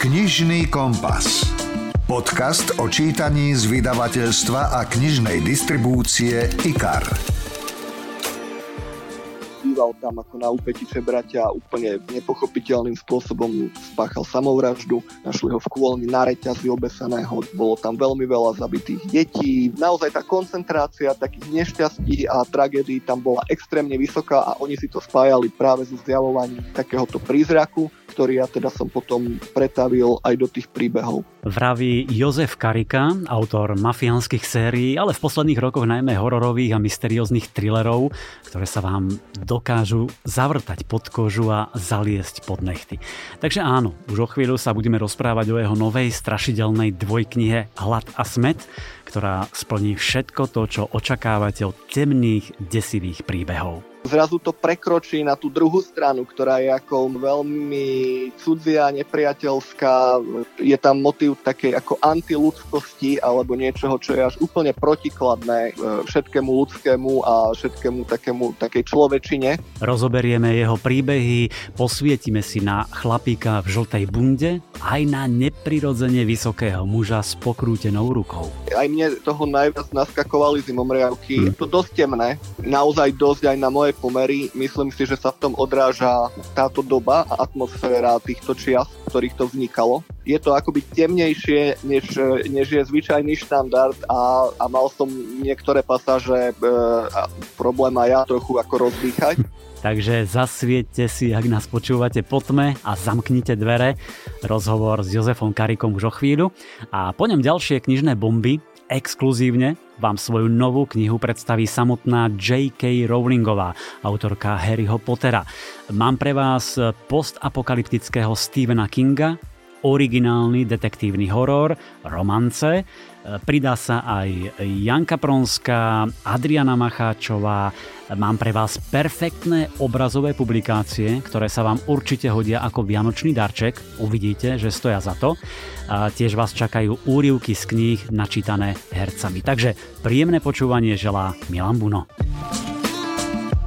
Knižný kompas. Podcast o čítaní z vydavateľstva a knižnej distribúcie IKAR býval tam ako na Upetiče bratia úplne nepochopiteľným spôsobom spáchal samovraždu. Našli ho v kôlni na reťazi obesaného, bolo tam veľmi veľa zabitých detí. Naozaj tá koncentrácia takých nešťastí a tragédií tam bola extrémne vysoká a oni si to spájali práve so zjavovaním takéhoto prízraku ktorý ja teda som potom pretavil aj do tých príbehov. Vraví Jozef Karika, autor mafiánskych sérií, ale v posledných rokoch najmä hororových a mysterióznych thrillerov, ktoré sa vám dokážu zavrtať pod kožu a zaliesť pod nechty. Takže áno, už o chvíľu sa budeme rozprávať o jeho novej strašidelnej dvojknihe Hlad a smet, ktorá splní všetko to, čo očakávate od temných, desivých príbehov zrazu to prekročí na tú druhú stranu, ktorá je ako veľmi cudzia, nepriateľská. Je tam motív takej ako antiludskosti alebo niečoho, čo je až úplne protikladné e, všetkému ľudskému a všetkému takému, takej človečine. Rozoberieme jeho príbehy, posvietime si na chlapíka v žltej bunde, aj na neprirodzene vysokého muža s pokrútenou rukou. Aj mne toho najviac naskakovali zimomriavky. Je to dosť temné, naozaj dosť aj na moje pomery. Myslím si, že sa v tom odráža táto doba a atmosféra týchto čias, v ktorých to vznikalo. Je to akoby temnejšie, než, než je zvyčajný štandard a, a mal som niektoré pasáže e, problém aj ja trochu ako rozdýchať. Takže zasviete si, ak nás počúvate po tme a zamknite dvere. Rozhovor s Jozefom Karikom už o chvíľu. A po ňom ďalšie knižné bomby, Exkluzívne vám svoju novú knihu predstaví samotná J.K. Rowlingová, autorka Harryho Pottera. Mám pre vás postapokalyptického Stephena Kinga, originálny detektívny horor, romance, Pridá sa aj Janka Pronská, Adriana Macháčová. Mám pre vás perfektné obrazové publikácie, ktoré sa vám určite hodia ako vianočný darček. Uvidíte, že stoja za to. A tiež vás čakajú úrivky z kníh načítané hercami. Takže príjemné počúvanie želá Milan Buno.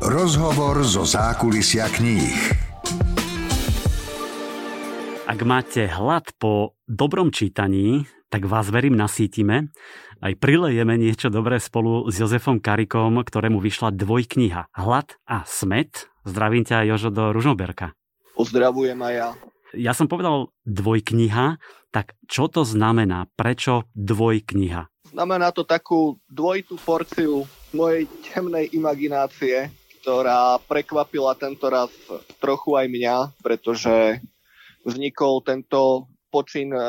Rozhovor zo zákulisia kníh. Ak máte hlad po dobrom čítaní, tak vás verím nasítime. Aj prilejeme niečo dobré spolu s Jozefom Karikom, ktorému vyšla dvojkniha Hlad a smet. Zdravím ťa, Jožo, do Ružnoberka. Pozdravujem aj ja. Ja som povedal dvojkniha, tak čo to znamená? Prečo dvojkniha? Znamená to takú dvojitú porciu mojej temnej imaginácie, ktorá prekvapila tento raz trochu aj mňa, pretože vznikol tento počín e,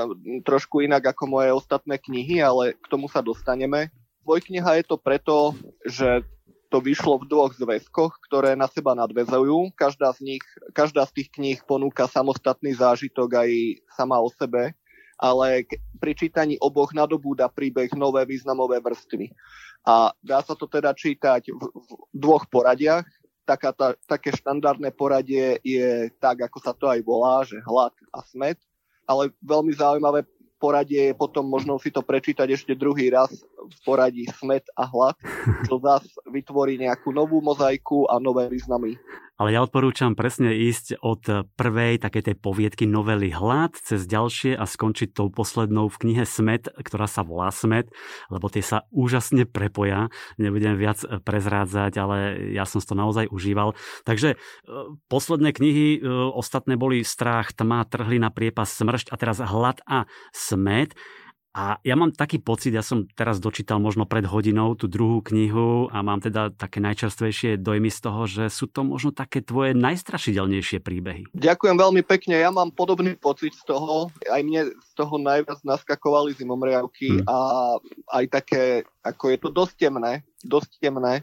trošku inak ako moje ostatné knihy, ale k tomu sa dostaneme. Dvojkniha je to preto, že to vyšlo v dvoch zväzkoch, ktoré na seba nadvezujú. Každá z nich, každá z tých kníh ponúka samostatný zážitok aj sama o sebe, ale pri čítaní oboch nadobúda príbeh nové významové vrstvy. A dá sa to teda čítať v, v dvoch poradiach. Taká, tá, také štandardné poradie je tak, ako sa to aj volá, že hlad a smet. Ale veľmi zaujímavé poradie je potom možno si to prečítať ešte druhý raz v poradí Smet a Hlad, čo zás vytvorí nejakú novú mozaiku a nové významy ale ja odporúčam presne ísť od prvej takej tej poviedky novely Hlad cez ďalšie a skončiť tou poslednou v knihe Smet, ktorá sa volá Smet, lebo tie sa úžasne prepoja. Nebudem viac prezrádzať, ale ja som to naozaj užíval. Takže e, posledné knihy, e, ostatné boli Strach, Tma, Trhli na priepas, Smršť a teraz Hlad a Smet. A ja mám taký pocit, ja som teraz dočítal možno pred hodinou tú druhú knihu a mám teda také najčerstvejšie dojmy z toho, že sú to možno také tvoje najstrašidelnejšie príbehy. Ďakujem veľmi pekne, ja mám podobný pocit z toho. Aj mne z toho najviac naskakovali zimomriavky hmm. a aj také, ako je to dosť temné, dosť temné,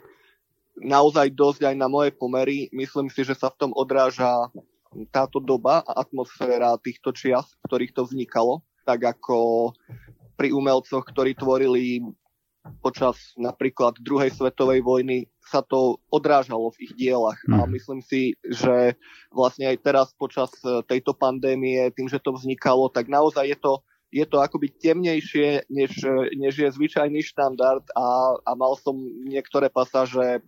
naozaj dosť aj na moje pomery. Myslím si, že sa v tom odráža táto doba a atmosféra týchto čias, v ktorých to vznikalo tak ako pri umelcoch, ktorí tvorili počas napríklad druhej svetovej vojny sa to odrážalo v ich dielach. Mm. A mhm. myslím si, že vlastne aj teraz počas e, tejto pandémie, tým, že to vznikalo, tak naozaj je to, je to akoby temnejšie, než, e, než je zvyčajný štandard a, a mal som niektoré pasáže e,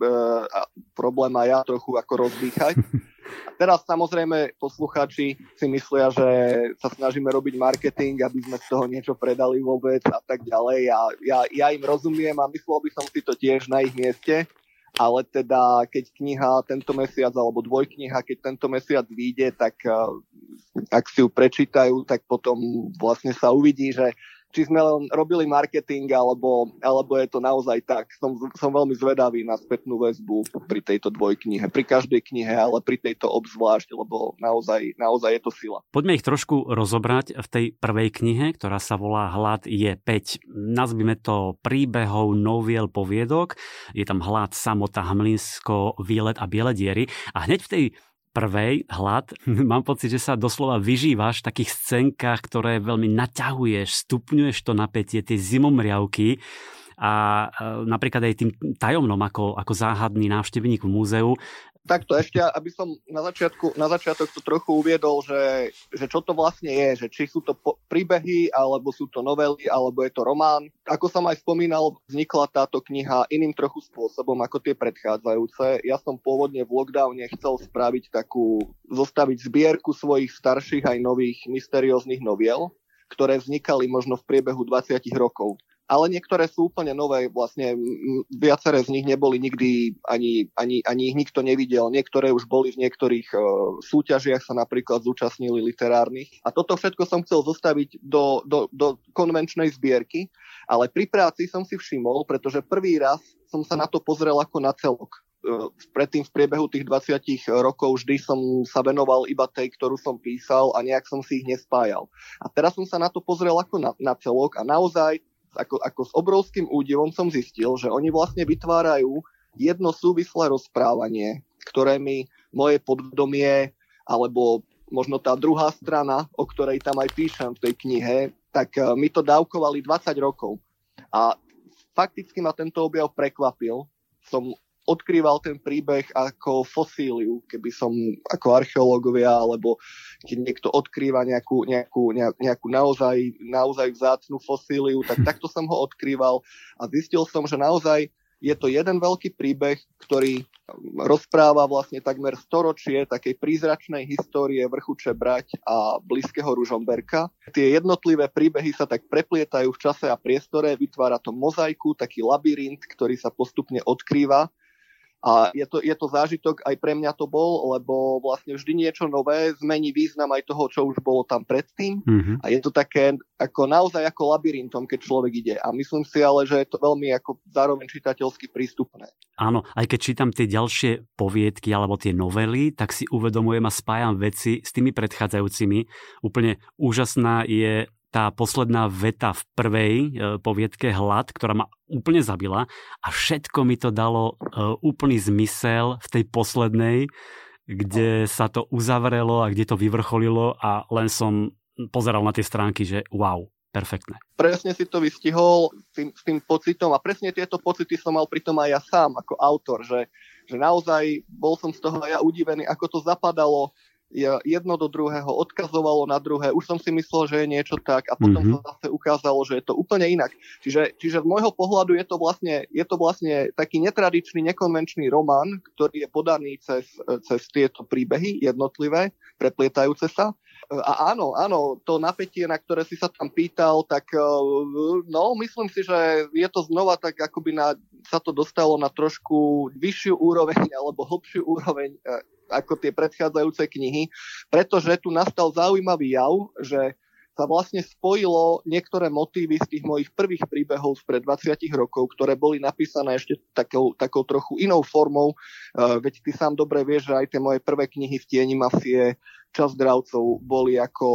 problém aj ja trochu ako rozdýchať. A teraz samozrejme poslucháči si myslia, že sa snažíme robiť marketing, aby sme z toho niečo predali vôbec a tak ďalej. A ja, ja im rozumiem a myslel by som si to tiež na ich mieste, ale teda keď kniha tento mesiac alebo dvojkniha, keď tento mesiac vyjde, tak eh, ak si ju prečítajú, tak potom vlastne sa uvidí, že či sme len robili marketing, alebo, alebo je to naozaj tak. Som, som veľmi zvedavý na spätnú väzbu pri tejto dvojknihe, pri každej knihe, ale pri tejto obzvlášť, lebo naozaj, naozaj je to sila. Poďme ich trošku rozobrať v tej prvej knihe, ktorá sa volá Hlad je 5. Nazvime to príbehov, noviel, poviedok. Je tam Hlad, samota, hmlinsko, výlet a biele diery. A hneď v tej prvej hlad, mám pocit, že sa doslova vyžívaš v takých scénkach, ktoré veľmi naťahuješ, stupňuješ to napätie, tie zimomriavky. A napríklad aj tým tajomnom ako, ako záhadný návštevník v múzeu takto ešte, aby som na, začiatku, na začiatok to trochu uviedol, že, že čo to vlastne je, že či sú to po, príbehy, alebo sú to novely, alebo je to román. Ako som aj spomínal, vznikla táto kniha iným trochu spôsobom ako tie predchádzajúce. Ja som pôvodne v lockdowne chcel spraviť takú, zostaviť zbierku svojich starších aj nových mysterióznych noviel, ktoré vznikali možno v priebehu 20 rokov ale niektoré sú úplne nové, vlastne viaceré z nich neboli nikdy, ani, ani, ani ich nikto nevidel, niektoré už boli v niektorých uh, súťažiach sa napríklad zúčastnili literárnych. A toto všetko som chcel zostaviť do, do, do konvenčnej zbierky, ale pri práci som si všimol, pretože prvý raz som sa na to pozrel ako na celok e, predtým v priebehu tých 20 rokov vždy som sa venoval iba tej, ktorú som písal a nejak som si ich nespájal. A teraz som sa na to pozrel ako na, na celok a naozaj ako, ako s obrovským údivom som zistil, že oni vlastne vytvárajú jedno súvislé rozprávanie, ktoré mi moje podvedomie alebo možno tá druhá strana, o ktorej tam aj píšem v tej knihe, tak eh, mi to dávkovali 20 rokov. A fakticky ma tento objav prekvapil. Som odkrýval ten príbeh ako fosíliu, keby som ako archeológovia, alebo keď niekto odkrýva nejakú, nejakú, nejakú naozaj, naozaj vzácnú fosíliu, tak takto som ho odkrýval a zistil som, že naozaj je to jeden veľký príbeh, ktorý rozpráva vlastne takmer storočie takej prízračnej histórie vrchu Čebrať a blízkeho Ružomberka. Tie jednotlivé príbehy sa tak preplietajú v čase a priestore, vytvára to mozaiku, taký labyrint, ktorý sa postupne odkrýva a je to, je to zážitok, aj pre mňa to bol, lebo vlastne vždy niečo nové zmení význam aj toho, čo už bolo tam predtým. Mm-hmm. A je to také ako naozaj ako labyrintom, keď človek ide. A myslím si ale, že je to veľmi ako zároveň čitateľsky prístupné. Áno, aj keď čítam tie ďalšie poviedky alebo tie novely, tak si uvedomujem a spájam veci s tými predchádzajúcimi. Úplne úžasná je tá posledná veta v prvej e, poviedke Hlad, ktorá ma úplne zabila a všetko mi to dalo e, úplný zmysel v tej poslednej, kde sa to uzavrelo a kde to vyvrcholilo a len som pozeral na tie stránky, že wow, perfektné. Presne si to vystihol s tým, s tým pocitom a presne tieto pocity som mal pritom aj ja sám ako autor, že, že naozaj bol som z toho aj ja udivený, ako to zapadalo jedno do druhého odkazovalo na druhé. Už som si myslel, že je niečo tak a potom mm-hmm. sa zase ukázalo, že je to úplne inak. Čiže, čiže z môjho pohľadu je to, vlastne, je to vlastne taký netradičný, nekonvenčný román, ktorý je podaný cez, cez tieto príbehy jednotlivé, preplietajúce sa. A áno, áno, to napätie, na ktoré si sa tam pýtal, tak no, myslím si, že je to znova tak, akoby na, sa to dostalo na trošku vyššiu úroveň alebo hlbšiu úroveň ako tie predchádzajúce knihy, pretože tu nastal zaujímavý jav, že sa vlastne spojilo niektoré motívy z tých mojich prvých príbehov spred 20 rokov, ktoré boli napísané ešte takou, takou trochu inou formou. Uh, veď ty sám dobre vieš, že aj tie moje prvé knihy v tieni mafie, čas dravcov boli ako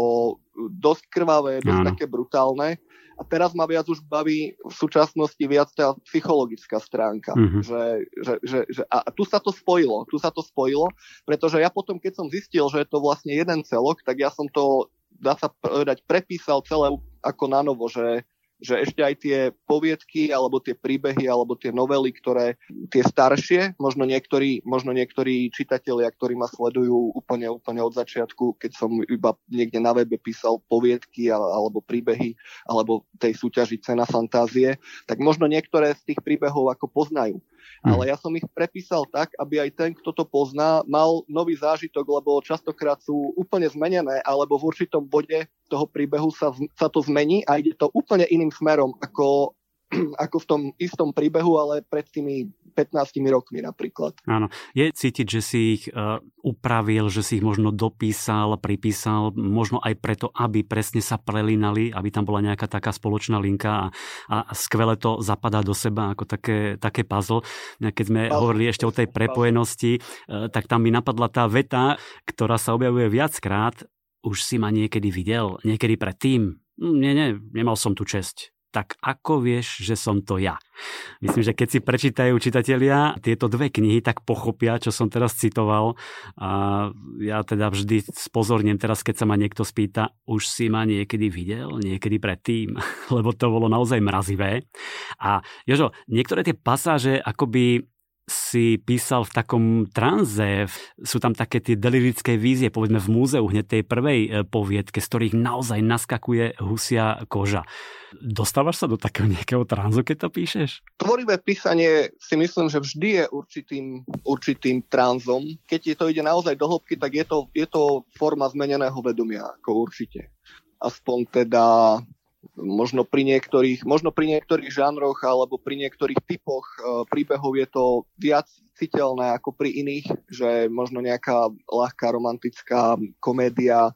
dosť krvavé, dosť také brutálne. A teraz ma viac už baví v súčasnosti viac tá psychologická stránka. Mm-hmm. Že, že, že, že, a tu sa to spojilo, tu sa to spojilo, pretože ja potom, keď som zistil, že je to vlastne jeden celok, tak ja som to, dá sa povedať, prepísal celé ako na novo, že že ešte aj tie poviedky, alebo tie príbehy, alebo tie novely, ktoré tie staršie, možno niektorí, možno niektorí čitatelia, ktorí ma sledujú úplne, úplne od začiatku, keď som iba niekde na webe písal poviedky alebo príbehy, alebo tej súťaži Cena fantázie, tak možno niektoré z tých príbehov ako poznajú. Hmm. Ale ja som ich prepísal tak, aby aj ten, kto to pozná, mal nový zážitok, lebo častokrát sú úplne zmenené, alebo v určitom bode toho príbehu sa, sa to zmení a ide to úplne iným smerom, ako, ako v tom istom príbehu, ale pred tými 15 rokmi napríklad. Áno. Je cítiť, že si ich uh, upravil, že si ich možno dopísal, pripísal, možno aj preto, aby presne sa prelínali, aby tam bola nejaká taká spoločná linka a, a skvele to zapadá do seba ako také, také puzzle. Keď sme puzzle. hovorili ešte o tej prepojenosti, uh, tak tam mi napadla tá veta, ktorá sa objavuje viackrát. Už si ma niekedy videl, niekedy predtým? Hm, nie, nie, nemal som tu česť tak ako vieš, že som to ja? Myslím, že keď si prečítajú čitatelia tieto dve knihy, tak pochopia, čo som teraz citoval. A ja teda vždy spozorním teraz, keď sa ma niekto spýta, už si ma niekedy videl, niekedy predtým, lebo to bolo naozaj mrazivé. A Jožo, niektoré tie pasáže akoby si písal v takom tranze, sú tam také tie delirické vízie, povedzme v múzeu hneď tej prvej e, poviedke, z ktorých naozaj naskakuje husia koža. Dostávaš sa do takého nejakého tranzu, keď to píšeš? Tvorivé písanie si myslím, že vždy je určitým, určitým tranzom. Keď to ide naozaj do hĺbky, tak je to, je to forma zmeneného vedomia, ako určite. Aspoň teda možno pri niektorých, možno pri niektorých žánroch alebo pri niektorých typoch e, príbehov je to viac citeľné ako pri iných, že možno nejaká ľahká romantická komédia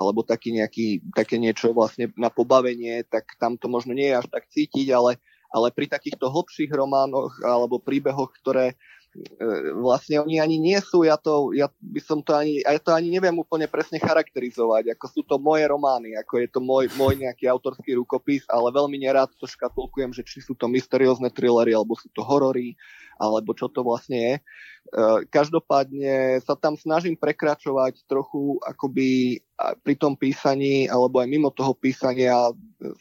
alebo taký nejaký, také niečo vlastne na pobavenie, tak tam to možno nie je až tak cítiť, ale, ale pri takýchto hlbších románoch alebo príbehoch, ktoré vlastne oni ani nie sú, ja to, ja by som to ani, ja to ani neviem úplne presne charakterizovať, ako sú to moje romány, ako je to môj, môj nejaký autorský rukopis, ale veľmi nerád to škatulkujem, že či sú to mysteriózne thrillery, alebo sú to horory, alebo čo to vlastne je. E, každopádne sa tam snažím prekračovať trochu akoby pri tom písaní alebo aj mimo toho písania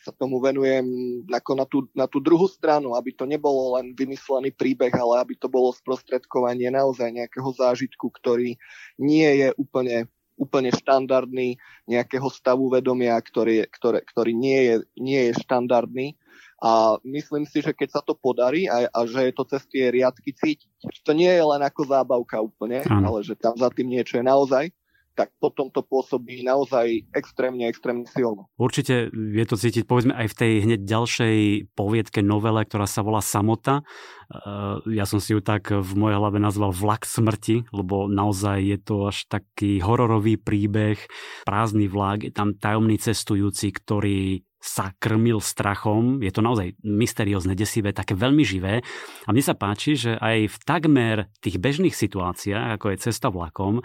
sa tomu venujem ako na, tú, na tú druhú stranu, aby to nebolo len vymyslený príbeh, ale aby to bolo sprostredkovanie naozaj nejakého zážitku, ktorý nie je úplne úplne štandardný, nejakého stavu vedomia, ktorý, ktoré, ktorý nie, je, nie je štandardný a myslím si, že keď sa to podarí a, a že je to cez tie riadky cítiť, že to nie je len ako zábavka úplne, ano. ale že tam za tým niečo je naozaj, tak potom to pôsobí naozaj extrémne, extrémne silno. Určite je to cítiť, povedzme, aj v tej hneď ďalšej poviedke novele, ktorá sa volá Samota. Eh, ja som si ju tak v mojej hlave nazval Vlak smrti, lebo naozaj je to až taký hororový príbeh, prázdny vlak, je tam tajomný cestujúci, ktorý sa krmil strachom. Je to naozaj mysteriózne, desivé, také veľmi živé. A mne sa páči, že aj v takmer tých bežných situáciách, ako je cesta vlakom,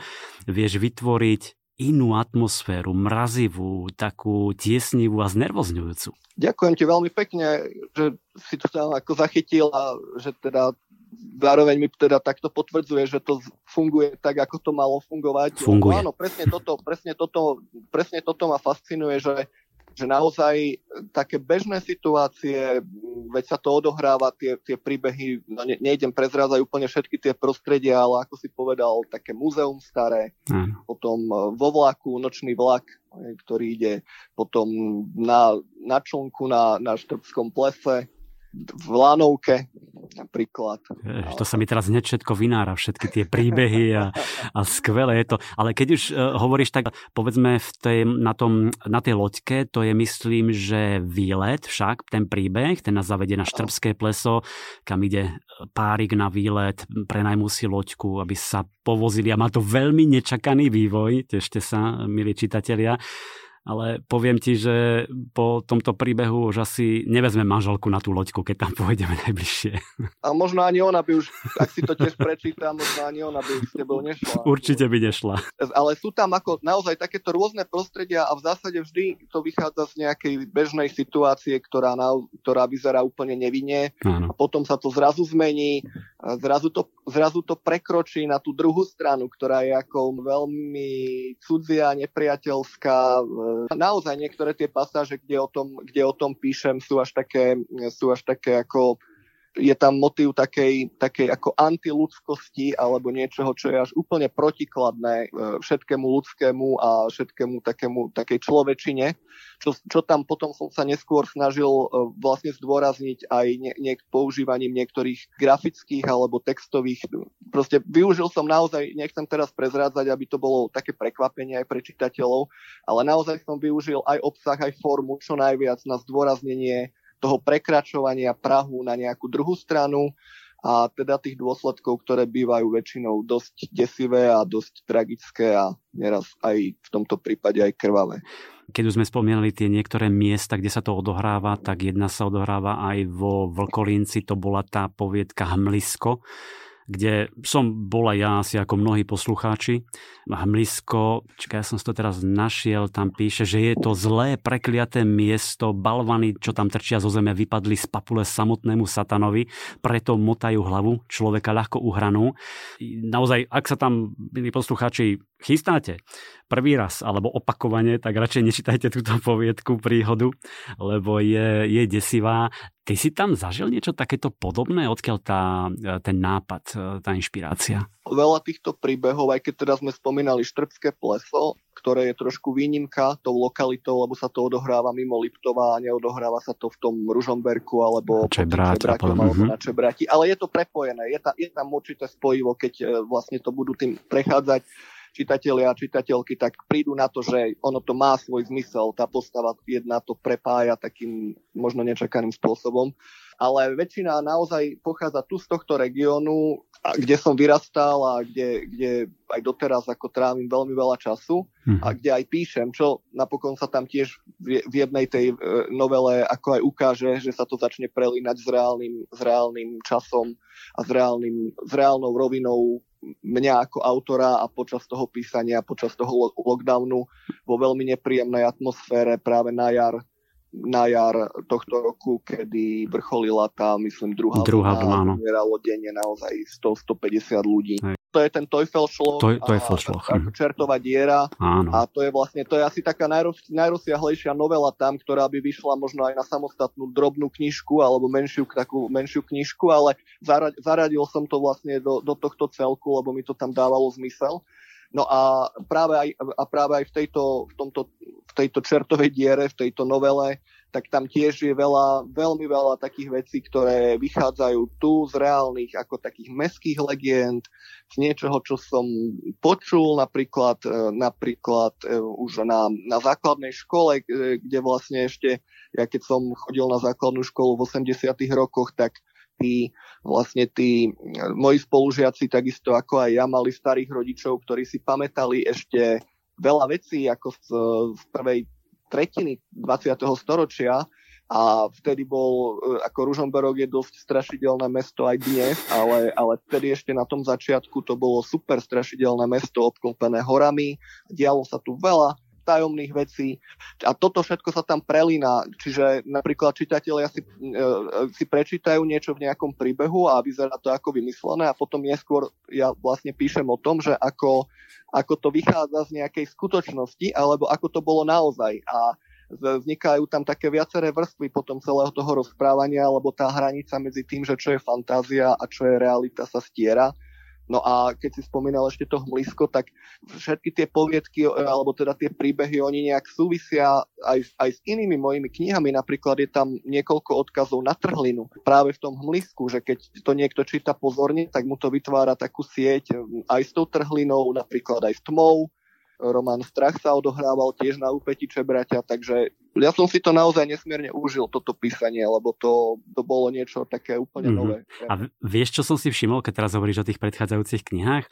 vieš vytvoriť inú atmosféru, mrazivú, takú tiesnivú a znervozňujúcu. Ďakujem ti veľmi pekne, že si to tam ako zachytil a že teda zároveň mi teda takto potvrdzuje, že to funguje tak, ako to malo fungovať. Funguje. No, áno, presne toto, presne toto, presne toto ma fascinuje, že že naozaj také bežné situácie, veď sa to odohráva, tie, tie príbehy, no ne, nejdem prezrázať úplne všetky tie prostredia, ale ako si povedal, také múzeum staré, mm. potom e, vo vlaku, nočný vlak, e, ktorý ide potom na, na člnku na, na Štrbskom plese, v Lánovke napríklad. Jež, to sa mi teraz hneď všetko vynára, všetky tie príbehy a, a skvelé je to. Ale keď už uh, hovoríš tak, povedzme v tej, na, tom, na tej loďke, to je myslím, že výlet však, ten príbeh, ten nás zavedie na Štrbské pleso, kam ide párik na výlet, prenajmú si loďku, aby sa povozili a má to veľmi nečakaný vývoj, tešte sa, milí čitatelia ale poviem ti, že po tomto príbehu už asi nevezme manželku na tú loďku, keď tam pôjdeme najbližšie. A možno ani ona by už, ak si to tiež prečíta, možno ani ona by s tebou nešla. Určite by nešla. Ale sú tam ako naozaj takéto rôzne prostredia a v zásade vždy to vychádza z nejakej bežnej situácie, ktorá, na, ktorá vyzerá úplne nevinne a potom sa to zrazu zmení zrazu to, zrazu to prekročí na tú druhú stranu, ktorá je ako veľmi cudzia, nepriateľská. Naozaj niektoré tie pasáže, kde o tom, kde o tom píšem, sú až také, sú až také ako je tam motív takej, takej ako antiludskosti alebo niečoho, čo je až úplne protikladné e, všetkému ľudskému a všetkému takému, takej človečine, čo, čo tam potom som sa neskôr snažil e, vlastne zdôrazniť aj ne, ne, používaním niektorých grafických alebo textových. Proste využil som naozaj, nechcem teraz prezrádzať, aby to bolo také prekvapenie aj pre čitateľov, ale naozaj som využil aj obsah, aj formu čo najviac na zdôraznenie toho prekračovania Prahu na nejakú druhú stranu a teda tých dôsledkov, ktoré bývajú väčšinou dosť desivé a dosť tragické a neraz aj v tomto prípade aj krvavé. Keď už sme spomínali tie niektoré miesta, kde sa to odohráva, tak jedna sa odohráva aj vo Vlkolínci, to bola tá poviedka Hmlisko kde som bola ja asi ako mnohí poslucháči. Hmlisko, čakaj, ja som to teraz našiel, tam píše, že je to zlé, prekliaté miesto, balvany, čo tam trčia zo zeme, vypadli z papule samotnému satanovi, preto motajú hlavu, človeka ľahko uhranú. Naozaj, ak sa tam, milí poslucháči, chystáte prvý raz alebo opakovane, tak radšej nečítajte túto poviedku, príhodu, lebo je, je desivá. Ty si tam zažil niečo takéto podobné? Odkiaľ tá, ten nápad, tá inšpirácia? Veľa týchto príbehov, aj keď teraz sme spomínali Štrbské pleso, ktoré je trošku výnimka tou lokalitou, lebo sa to odohráva mimo Liptova a neodohráva sa to v tom Ružomberku alebo Čebrať, alebo mm-hmm. na Čebrati. Ale je to prepojené, je, ta, je tam určité spojivo, keď e, vlastne to budú tým prechádzať čitatelia a čitateľky, tak prídu na to, že ono to má svoj zmysel, tá postava jedna to prepája takým možno nečakaným spôsobom. Ale väčšina naozaj pochádza tu z tohto regiónu, kde som vyrastal a kde, kde aj doteraz ako trávim veľmi veľa času hmm. a kde aj píšem, čo napokon sa tam tiež v jednej tej e, novele ako aj ukáže, že sa to začne prelínať s reálnym, s reálnym časom a s, reálnym, s reálnou rovinou mňa ako autora a počas toho písania, počas toho lockdownu vo veľmi nepríjemnej atmosfére práve na jar na jar tohto roku, kedy vrcholila tá, myslím, druhá, druhá vlna, umieralo denne naozaj 100-150 ľudí. Hej. To je ten Teufelsschloss to, Teufelsschloss. a, a čertová diera Áno. a to je vlastne, to je asi taká najroz, najrozsiahlejšia novela tam, ktorá by vyšla možno aj na samostatnú drobnú knižku alebo menšiu, takú menšiu knižku, ale zaradil som to vlastne do, do tohto celku, lebo mi to tam dávalo zmysel. No a práve aj, a práve aj v, tejto, v, tomto, v tejto čertovej diere, v tejto novele, tak tam tiež je veľa, veľmi veľa takých vecí, ktoré vychádzajú tu z reálnych, ako takých meských legend, z niečoho, čo som počul napríklad, e, napríklad e, už na, na základnej škole, e, kde vlastne ešte, ja keď som chodil na základnú školu v 80 rokoch, tak tí, vlastne tí moji spolužiaci, takisto ako aj ja, mali starých rodičov, ktorí si pamätali ešte veľa vecí ako z, z prvej tretiny 20. storočia a vtedy bol, ako Ružomberok je dosť strašidelné mesto aj dnes, ale, ale vtedy ešte na tom začiatku to bolo super strašidelné mesto obklopené horami, dialo sa tu veľa tajomných vecí. A toto všetko sa tam prelína, čiže napríklad čitatelia si, e, si prečítajú niečo v nejakom príbehu a vyzerá to ako vymyslené. A potom neskôr ja vlastne píšem o tom, že ako, ako to vychádza z nejakej skutočnosti alebo ako to bolo naozaj. A vznikajú tam také viaceré vrstvy potom celého toho rozprávania, lebo tá hranica medzi tým, že čo je fantázia a čo je realita sa stiera No a keď si spomínal ešte to hmlisko, tak všetky tie poviedky, alebo teda tie príbehy, oni nejak súvisia aj, aj s inými mojimi knihami. Napríklad je tam niekoľko odkazov na trhlinu práve v tom hmlisku, že keď to niekto číta pozorne, tak mu to vytvára takú sieť aj s tou trhlinou, napríklad aj s tmou, Roman Strach sa odohrával tiež na úpeti Čebraťa, takže ja som si to naozaj nesmierne užil, toto písanie, lebo to, to bolo niečo také úplne mm-hmm. nové. A vieš, čo som si všimol, keď teraz hovoríš o tých predchádzajúcich knihách?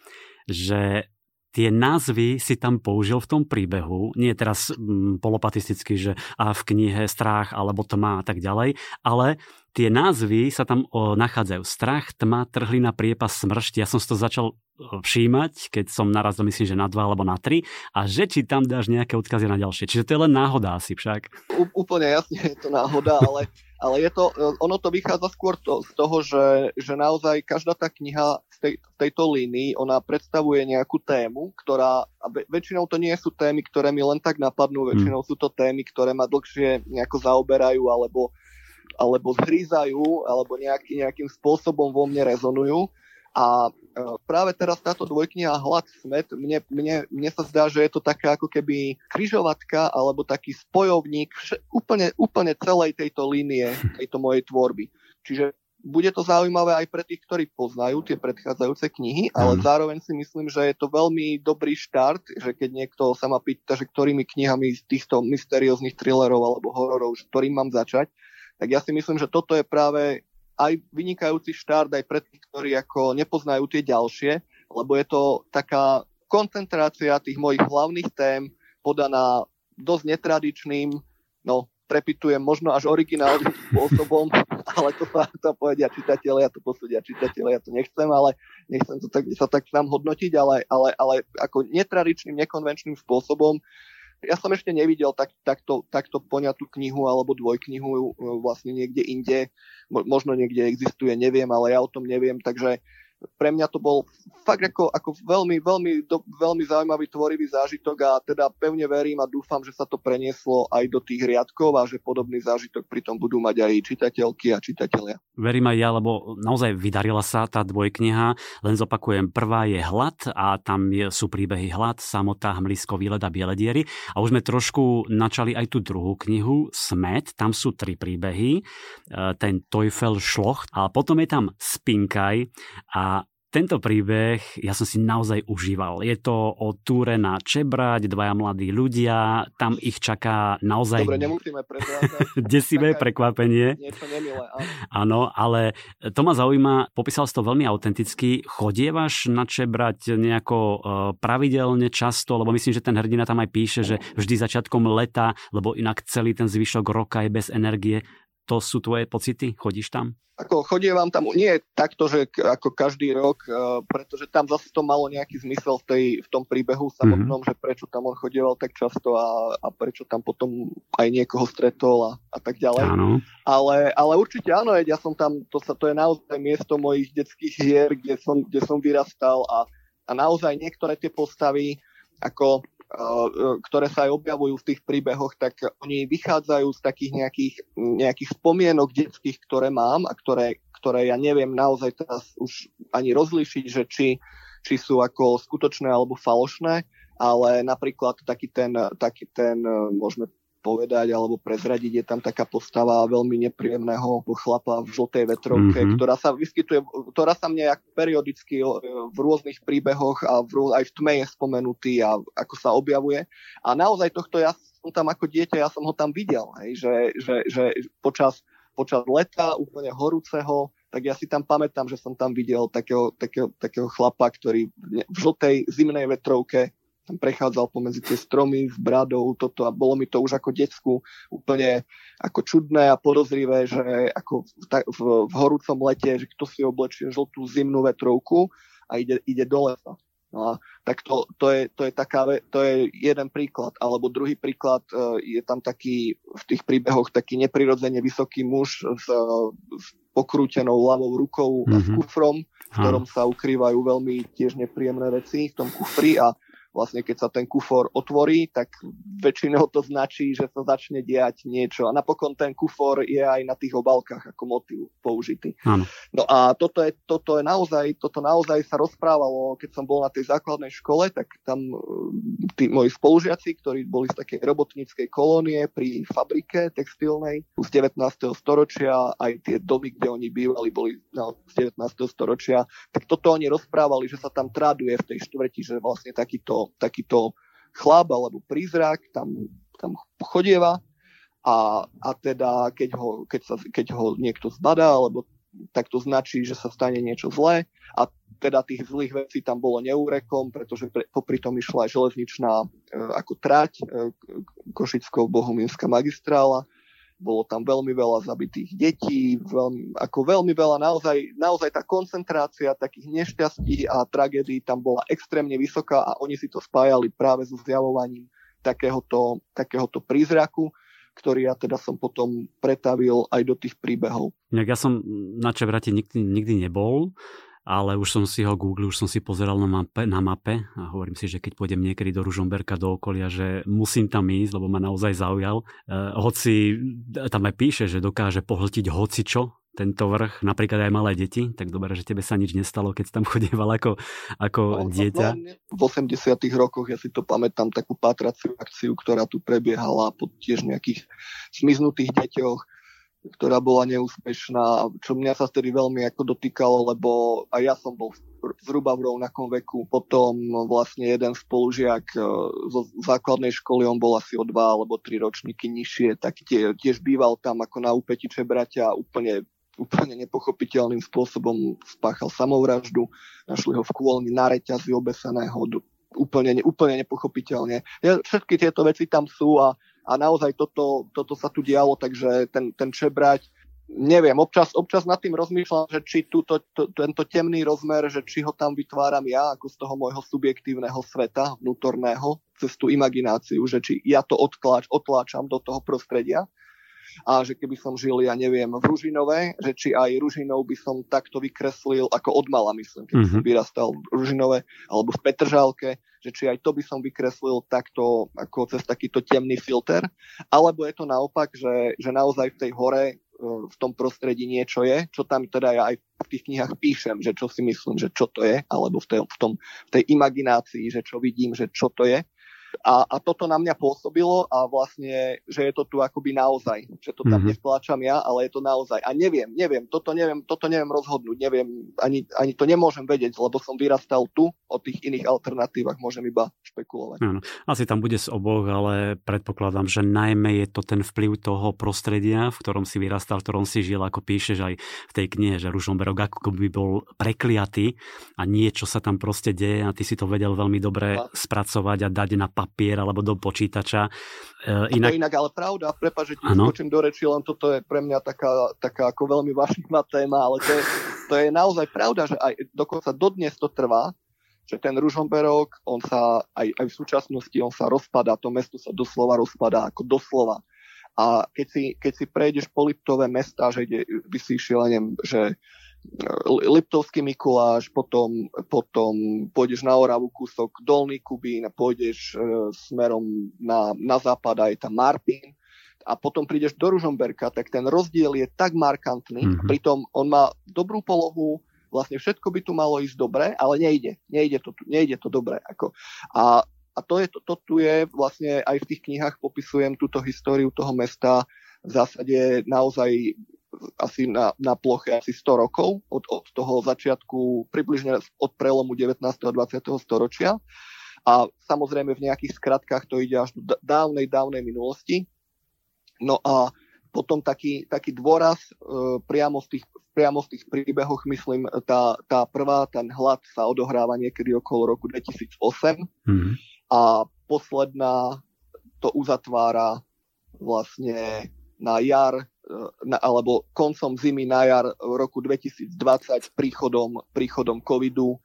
Že tie názvy si tam použil v tom príbehu, nie teraz mm, polopatisticky, že a v knihe strach alebo tma a tak ďalej, ale Tie názvy sa tam o, nachádzajú. Strach, tma, trhlina, priepas, smršť. Ja som si to začal všímať, keď som narazil, myslím, že na dva alebo na tri. A že či tam dáš nejaké odkazy na ďalšie. Čiže to je len náhoda asi však. U, úplne jasne je to náhoda, ale, ale je to, ono to vychádza skôr to, z toho, že, že naozaj každá tá kniha z tej, tejto línii, ona predstavuje nejakú tému, ktorá, a väčšinou to nie sú témy, ktoré mi len tak napadnú, väčšinou hmm. sú to témy, ktoré ma dlhšie nejako zaoberajú, alebo alebo zhrízajú, alebo nejaký, nejakým spôsobom vo mne rezonujú. A e, práve teraz táto dvojkniha Hlad smet, mne, mne, mne sa zdá, že je to taká ako keby kryžovatka alebo taký spojovník vš- úplne, úplne celej tejto línie, tejto mojej tvorby. Čiže bude to zaujímavé aj pre tých, ktorí poznajú tie predchádzajúce knihy, ale mm. zároveň si myslím, že je to veľmi dobrý štart, že keď niekto sa ma pýta, že ktorými knihami z týchto mysterióznych thrillerov alebo hororov, ktorým mám začať, tak ja si myslím, že toto je práve aj vynikajúci štart aj pre tých, ktorí ako nepoznajú tie ďalšie, lebo je to taká koncentrácia tých mojich hlavných tém podaná dosť netradičným, no prepitujem možno až originálnym spôsobom, ale to sa to povedia čitatelia, to posúdia čitatelia, to nechcem, ale nechcem to tak, sa tak nám hodnotiť, ale, ale, ale ako netradičným, nekonvenčným spôsobom ja som ešte nevidel tak, takto, takto poňatú knihu alebo dvojknihu e, vlastne niekde inde. Možno niekde existuje, neviem, ale ja o tom neviem, takže pre mňa to bol fakt ako, ako veľmi, veľmi, do, veľmi zaujímavý tvorivý zážitok a teda pevne verím a dúfam, že sa to prenieslo aj do tých riadkov a že podobný zážitok pritom budú mať aj čitateľky a čitatelia. Verím aj ja, lebo naozaj vydarila sa tá dvojkniha, len zopakujem, prvá je Hlad a tam je, sú príbehy Hlad, Samota, Hmlisko, Výlet a Bielediery a už sme trošku načali aj tú druhú knihu Smet, tam sú tri príbehy, e, ten Teufel Šloch a potom je tam Spinkaj a tento príbeh ja som si naozaj užíval. Je to o túre na Čebrať, dvaja mladí ľudia, tam ich čaká naozaj... Dobre, nemusíme Desivé prekvapenie. Niečo nemilé, áno. áno. ale to ma zaujíma, popísal si to veľmi autenticky. Chodievaš na Čebrať nejako uh, pravidelne, často, lebo myslím, že ten hrdina tam aj píše, že vždy začiatkom leta, lebo inak celý ten zvyšok roka je bez energie. To sú tvoje pocity? Chodíš tam? Ako chodievam tam, nie takto, že ako každý rok, uh, pretože tam zase to malo nejaký zmysel v, tej, v tom príbehu samotnom, mm-hmm. že prečo tam on chodieval tak často a, a prečo tam potom aj niekoho stretol a, a tak ďalej. Áno. Ale, ale určite áno, ja som tam, to, sa, to je naozaj miesto mojich detských hier, kde som, kde som vyrastal a, a naozaj niektoré tie postavy, ako ktoré sa aj objavujú v tých príbehoch, tak oni vychádzajú z takých nejakých, nejakých spomienok detských, ktoré mám a ktoré, ktoré ja neviem naozaj teraz už ani rozlišiť, že či, či sú ako skutočné alebo falošné, ale napríklad taký ten, taký ten eh, môžeme povedať alebo prezradiť. Je tam taká postava veľmi nepríjemného chlapa v žltej vetrovke, mm-hmm. ktorá sa vyskytuje, ktorá sa mne periodicky v rôznych príbehoch a v, aj v tme je spomenutý a ako sa objavuje. A naozaj tohto ja som tam ako dieťa, ja som ho tam videl, hej, že, že, že počas, počas leta úplne horúceho, tak ja si tam pamätám, že som tam videl takého, takého, takého chlapa, ktorý v žltej zimnej vetrovke tam prechádzal pomedzi tie stromy s bradou, toto a bolo mi to už ako decku úplne ako čudné a podozrivé, že ako v, v, v horúcom lete, že kto si oblečie žltú zimnú vetrovku a ide, ide do lesa. No a tak to, to, je, to, je taká, to je jeden príklad. Alebo druhý príklad, e, je tam taký v tých príbehoch taký neprirodzene vysoký muž s, s pokrútenou ľavou rukou mm-hmm. a s mhm. kufrom, v ktorom sa ukrývajú veľmi tiež nepríjemné veci v tom kufri a vlastne keď sa ten kufor otvorí, tak väčšinou to značí, že sa začne diať niečo. A napokon ten kufor je aj na tých obalkách ako motív použitý. Áno. No a toto je, toto je naozaj, toto naozaj sa rozprávalo, keď som bol na tej základnej škole, tak tam e, tí moji spolužiaci, ktorí boli z takej robotníckej kolónie pri fabrike textilnej z 19. storočia, aj tie domy, kde oni bývali, boli z 19. storočia, tak toto oni rozprávali, že sa tam traduje v tej štvrti, že vlastne takýto takýto chlap alebo prízrak tam, tam chodieva a, a teda keď ho, keď, sa, keď ho niekto zbadá, alebo tak to značí, že sa stane niečo zlé a teda tých zlých vecí tam bolo neúrekom, pretože pre, popri tom išla aj železničná e, ako trať, e, Košickou bohumínska magistrála, bolo tam veľmi veľa zabitých detí, veľmi, ako veľmi veľa, naozaj, naozaj tá koncentrácia takých nešťastí a tragédií tam bola extrémne vysoká a oni si to spájali práve so zjavovaním takéhoto, takéhoto prízraku ktorý ja teda som potom pretavil aj do tých príbehov. Ja som na Čevrate nikdy, nikdy nebol, ale už som si ho googlil, už som si pozeral na mape, na mape a hovorím si, že keď pôjdem niekedy do Ružomberka, do okolia, že musím tam ísť, lebo ma naozaj zaujal. E, hoci tam aj píše, že dokáže pohltiť hoci čo, tento vrch, napríklad aj malé deti, tak dobre, že tebe sa nič nestalo, keď si tam chodieval ako, ako no, no dieťa. No, v 80 rokoch, ja si to pamätám, takú patraciu akciu, ktorá tu prebiehala po tiež nejakých zmiznutých deťoch ktorá bola neúspešná, čo mňa sa vtedy veľmi ako dotýkalo, lebo aj ja som bol zhruba v rovnakom veku. Potom vlastne jeden spolužiak e, zo základnej školy, on bol asi o dva alebo tri ročníky nižšie, tak tie, tiež býval tam ako na úpeti Čebratia úplne úplne nepochopiteľným spôsobom spáchal samovraždu. Našli ho v kôlni na reťazi obeseného, úplne, úplne nepochopiteľne. Všetky tieto veci tam sú a a naozaj toto, toto sa tu dialo, takže ten, ten čebrať, neviem, občas, občas nad tým rozmýšľam, že či túto, to, tento temný rozmer, že či ho tam vytváram ja, ako z toho môjho subjektívneho sveta, vnútorného, cez tú imagináciu, že či ja to odtláč, otláčam do toho prostredia, a že keby som žil, ja neviem, v Ružinove, že či aj Ružinov by som takto vykreslil, ako odmala myslím, keď mm-hmm. som vyrastal v Ružinove, alebo v Petržálke, že či aj to by som vykreslil takto, ako cez takýto temný filter, alebo je to naopak, že, že naozaj v tej hore e, v tom prostredí niečo je, čo tam teda ja aj v tých knihách píšem, že čo si myslím, že čo to je, alebo v tej, v tom, v tej imaginácii, že čo vidím, že čo to je. A, a toto na mňa pôsobilo a vlastne, že je to tu akoby naozaj, že to tam mm-hmm. nevtláčam ja, ale je to naozaj. A neviem, neviem, toto neviem, toto neviem rozhodnúť, neviem, ani, ani to nemôžem vedieť, lebo som vyrastal tu, o tých iných alternatívach môžem iba špekulovať. Áno, asi tam bude z oboch, ale predpokladám, že najmä je to ten vplyv toho prostredia, v ktorom si vyrastal, v ktorom si žil, ako píšeš aj v tej knihe, že Ružomberok ako by bol prekliatý a niečo sa tam proste deje a ty si to vedel veľmi dobre a. spracovať a dať na papier alebo do počítača. E, inak... To je inak ale pravda, prepáč, že ti skočím do reči, len toto je pre mňa taká, taká ako veľmi vášnivá téma, ale to je, to je naozaj pravda, že aj dokonca dodnes to trvá, že ten Ružomberok, on sa aj, aj v súčasnosti, on sa rozpadá, to mesto sa doslova rozpadá, ako doslova. A keď si, keď si prejdeš po Liptové mesta, že ide, by si išiel, neviem, že Liptovský Mikuláš, potom, potom pôjdeš na Oravu kúsok Dolný Kubín a pôjdeš e, smerom na, na západ a je tam Martin a potom prídeš do Ružomberka, tak ten rozdiel je tak markantný, mm-hmm. pritom on má dobrú polohu, vlastne všetko by tu malo ísť dobre, ale nejde, nejde to, nejde to dobre. Ako. A, a to, je, to, to tu je vlastne aj v tých knihách popisujem túto históriu toho mesta v zásade naozaj asi na, na ploche asi 100 rokov od, od toho začiatku, približne od prelomu 19. a 20. storočia. A samozrejme v nejakých skratkách to ide až do dávnej, dávnej minulosti. No a potom taký, taký dôraz e, priamo, v tých, priamo v tých príbehoch, myslím, tá, tá prvá, ten hlad sa odohráva niekedy okolo roku 2008 mm. a posledná to uzatvára vlastne na jar alebo koncom zimy na jar roku 2020 príchodom, príchodom covidu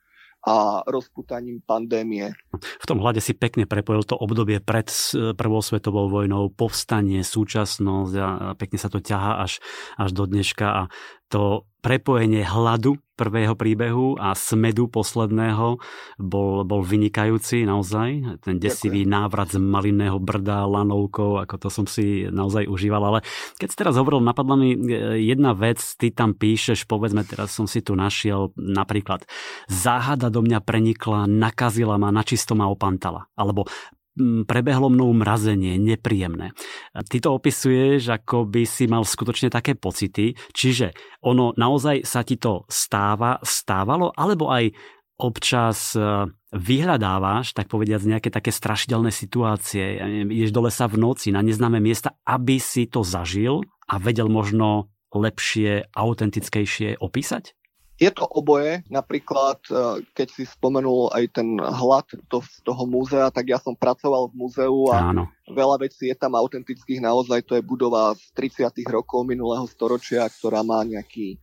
a rozputaním pandémie. V tom hľade si pekne prepojil to obdobie pred Prvou svetovou vojnou, povstanie, súčasnosť a pekne sa to ťahá až, až do dneška a to prepojenie hladu prvého príbehu a smedu posledného bol, bol vynikajúci naozaj. Ten desivý Ďakujem. návrat z malinného brda lanovkou, ako to som si naozaj užíval. Ale keď si teraz hovoril, napadla mi e, jedna vec, ty tam píšeš, povedzme, teraz som si tu našiel napríklad záhada do mňa prenikla, nakazila ma, načisto ma opantala. Alebo prebehlo mnou mrazenie, nepríjemné. Ty to opisuješ, ako by si mal skutočne také pocity, čiže ono naozaj sa ti to stáva, stávalo, alebo aj občas e, vyhľadávaš, tak povediať, nejaké také strašidelné situácie, ideš do lesa v noci na neznáme miesta, aby si to zažil a vedel možno lepšie, autentickejšie opísať? Je to oboje, napríklad e, keď si spomenul aj ten hlad to, toho múzea, tak ja som pracoval v múzeu a Áno. veľa vecí je tam autentických, naozaj to je budova z 30. rokov minulého storočia, ktorá má nejaký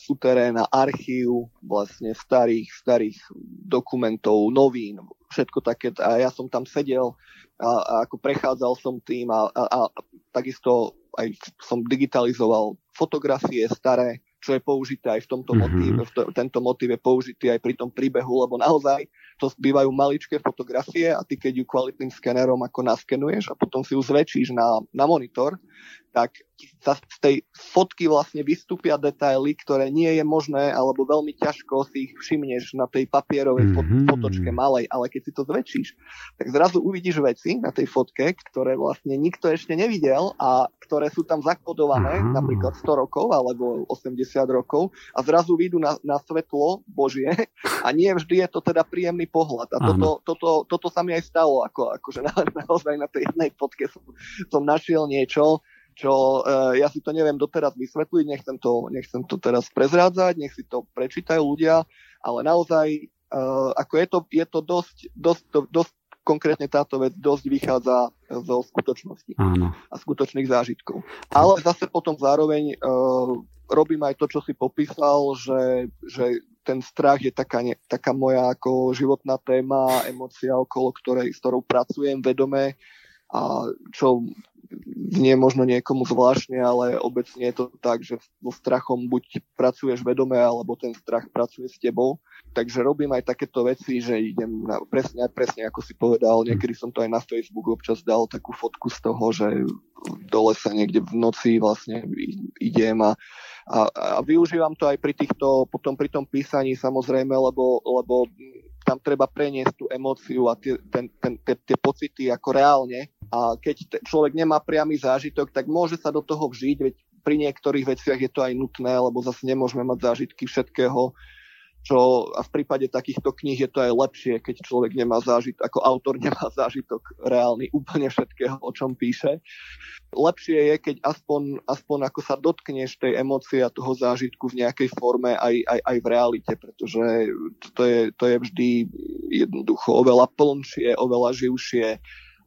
suterén a archív vlastne starých, starých dokumentov, novín, všetko také. A ja som tam sedel a, a ako prechádzal som tým a, a, a takisto aj som digitalizoval fotografie staré, čo je použité aj v tomto mm-hmm. motíve. Tento motív je použitý aj pri tom príbehu, lebo naozaj to bývajú maličké fotografie a ty keď ju kvalitným skenerom ako naskenuješ a potom si ju zväčšíš na, na monitor, tak sa z tej fotky vlastne vystúpia detaily, ktoré nie je možné, alebo veľmi ťažko si ich všimneš na tej papierovej mm-hmm. fotočke malej, ale keď si to zväčšíš, tak zrazu uvidíš veci na tej fotke, ktoré vlastne nikto ešte nevidel a ktoré sú tam zakodované, mm-hmm. napríklad 100 rokov alebo 80 rokov a zrazu vyjdú na, na svetlo Božie a nie vždy je to teda príjemný pohľad. A toto, toto, toto sa mi aj stalo, ako, akože na, naozaj na tej jednej fotke som, som našiel niečo, čo uh, ja si to neviem doteraz vysvetliť, nechcem to, nechcem to teraz prezrádzať, nech si to prečítajú ľudia, ale naozaj uh, ako je to, je to dosť, dosť, to, dosť konkrétne táto vec dosť vychádza zo skutočnosti Áno. a skutočných zážitkov. Ale zase potom zároveň uh, robím aj to, čo si popísal, že, že ten strach je taká, ne, taká moja ako životná téma, emocia, okolo ktorej, s ktorou pracujem vedome a čo znie možno niekomu zvláštne, ale obecne je to tak, že so strachom buď pracuješ vedome, alebo ten strach pracuje s tebou. Takže robím aj takéto veci, že idem na, presne, presne ako si povedal, niekedy som to aj na Facebook občas dal takú fotku z toho, že dole sa niekde v noci vlastne idem a, a, a využívam to aj pri týchto, potom pri tom písaní samozrejme, lebo, lebo tam treba preniesť tú emóciu a tie, ten, ten, tie, tie pocity ako reálne. A keď človek nemá priamy zážitok, tak môže sa do toho vžiť, veď pri niektorých veciach je to aj nutné, lebo zase nemôžeme mať zážitky všetkého, čo a v prípade takýchto kníh je to aj lepšie, keď človek nemá zážitok, ako autor nemá zážitok reálny úplne všetkého, o čom píše. Lepšie je, keď aspoň, aspoň ako sa dotkneš tej emócie a toho zážitku v nejakej forme aj, aj, aj v realite, pretože to je, to je vždy jednoducho oveľa plnšie, oveľa živšie,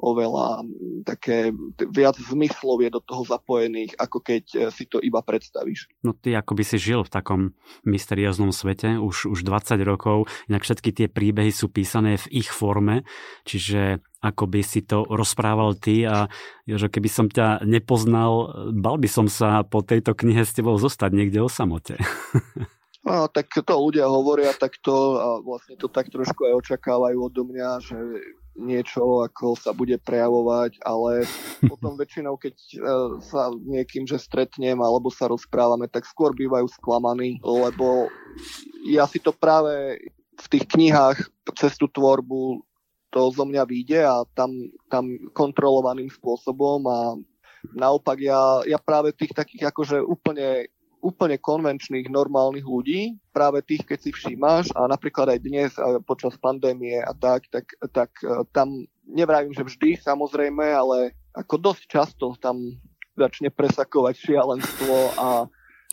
oveľa také viac zmyslov je do toho zapojených, ako keď e, si to iba predstavíš. No ty ako by si žil v takom mysterióznom svete už, už 20 rokov, inak všetky tie príbehy sú písané v ich forme, čiže ako by si to rozprával ty a že keby som ťa nepoznal, bal by som sa po tejto knihe s tebou zostať niekde o samote. No, tak to ľudia hovoria takto a vlastne to tak trošku aj očakávajú odo mňa, že niečo ako sa bude prejavovať, ale potom väčšinou, keď uh, sa niekým, že stretnem alebo sa rozprávame, tak skôr bývajú sklamaní, lebo ja si to práve v tých knihách cez tú tvorbu to zo mňa vyjde a tam, tam kontrolovaným spôsobom a naopak ja, ja práve tých takých akože úplne úplne konvenčných, normálnych ľudí, práve tých, keď si všímáš a napríklad aj dnes počas pandémie a tak, tak, tak e, tam nevravím, že vždy samozrejme, ale ako dosť často tam začne presakovať šialenstvo a,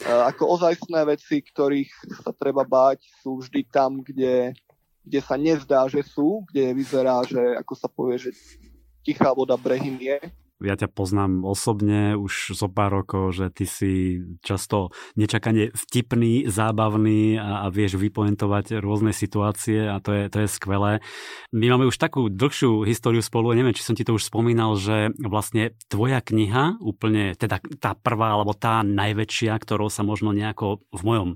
a ako ozajstné veci, ktorých sa treba báť, sú vždy tam, kde, kde sa nezdá, že sú, kde vyzerá, že ako sa povie, že tichá voda brehym je ja ťa poznám osobne už zo pár rokov, že ty si často nečakane vtipný, zábavný a, a vieš vypoentovať rôzne situácie a to je, to je skvelé. My máme už takú dlhšiu históriu spolu, neviem, či som ti to už spomínal, že vlastne tvoja kniha, úplne teda tá prvá alebo tá najväčšia, ktorou sa možno nejako v mojom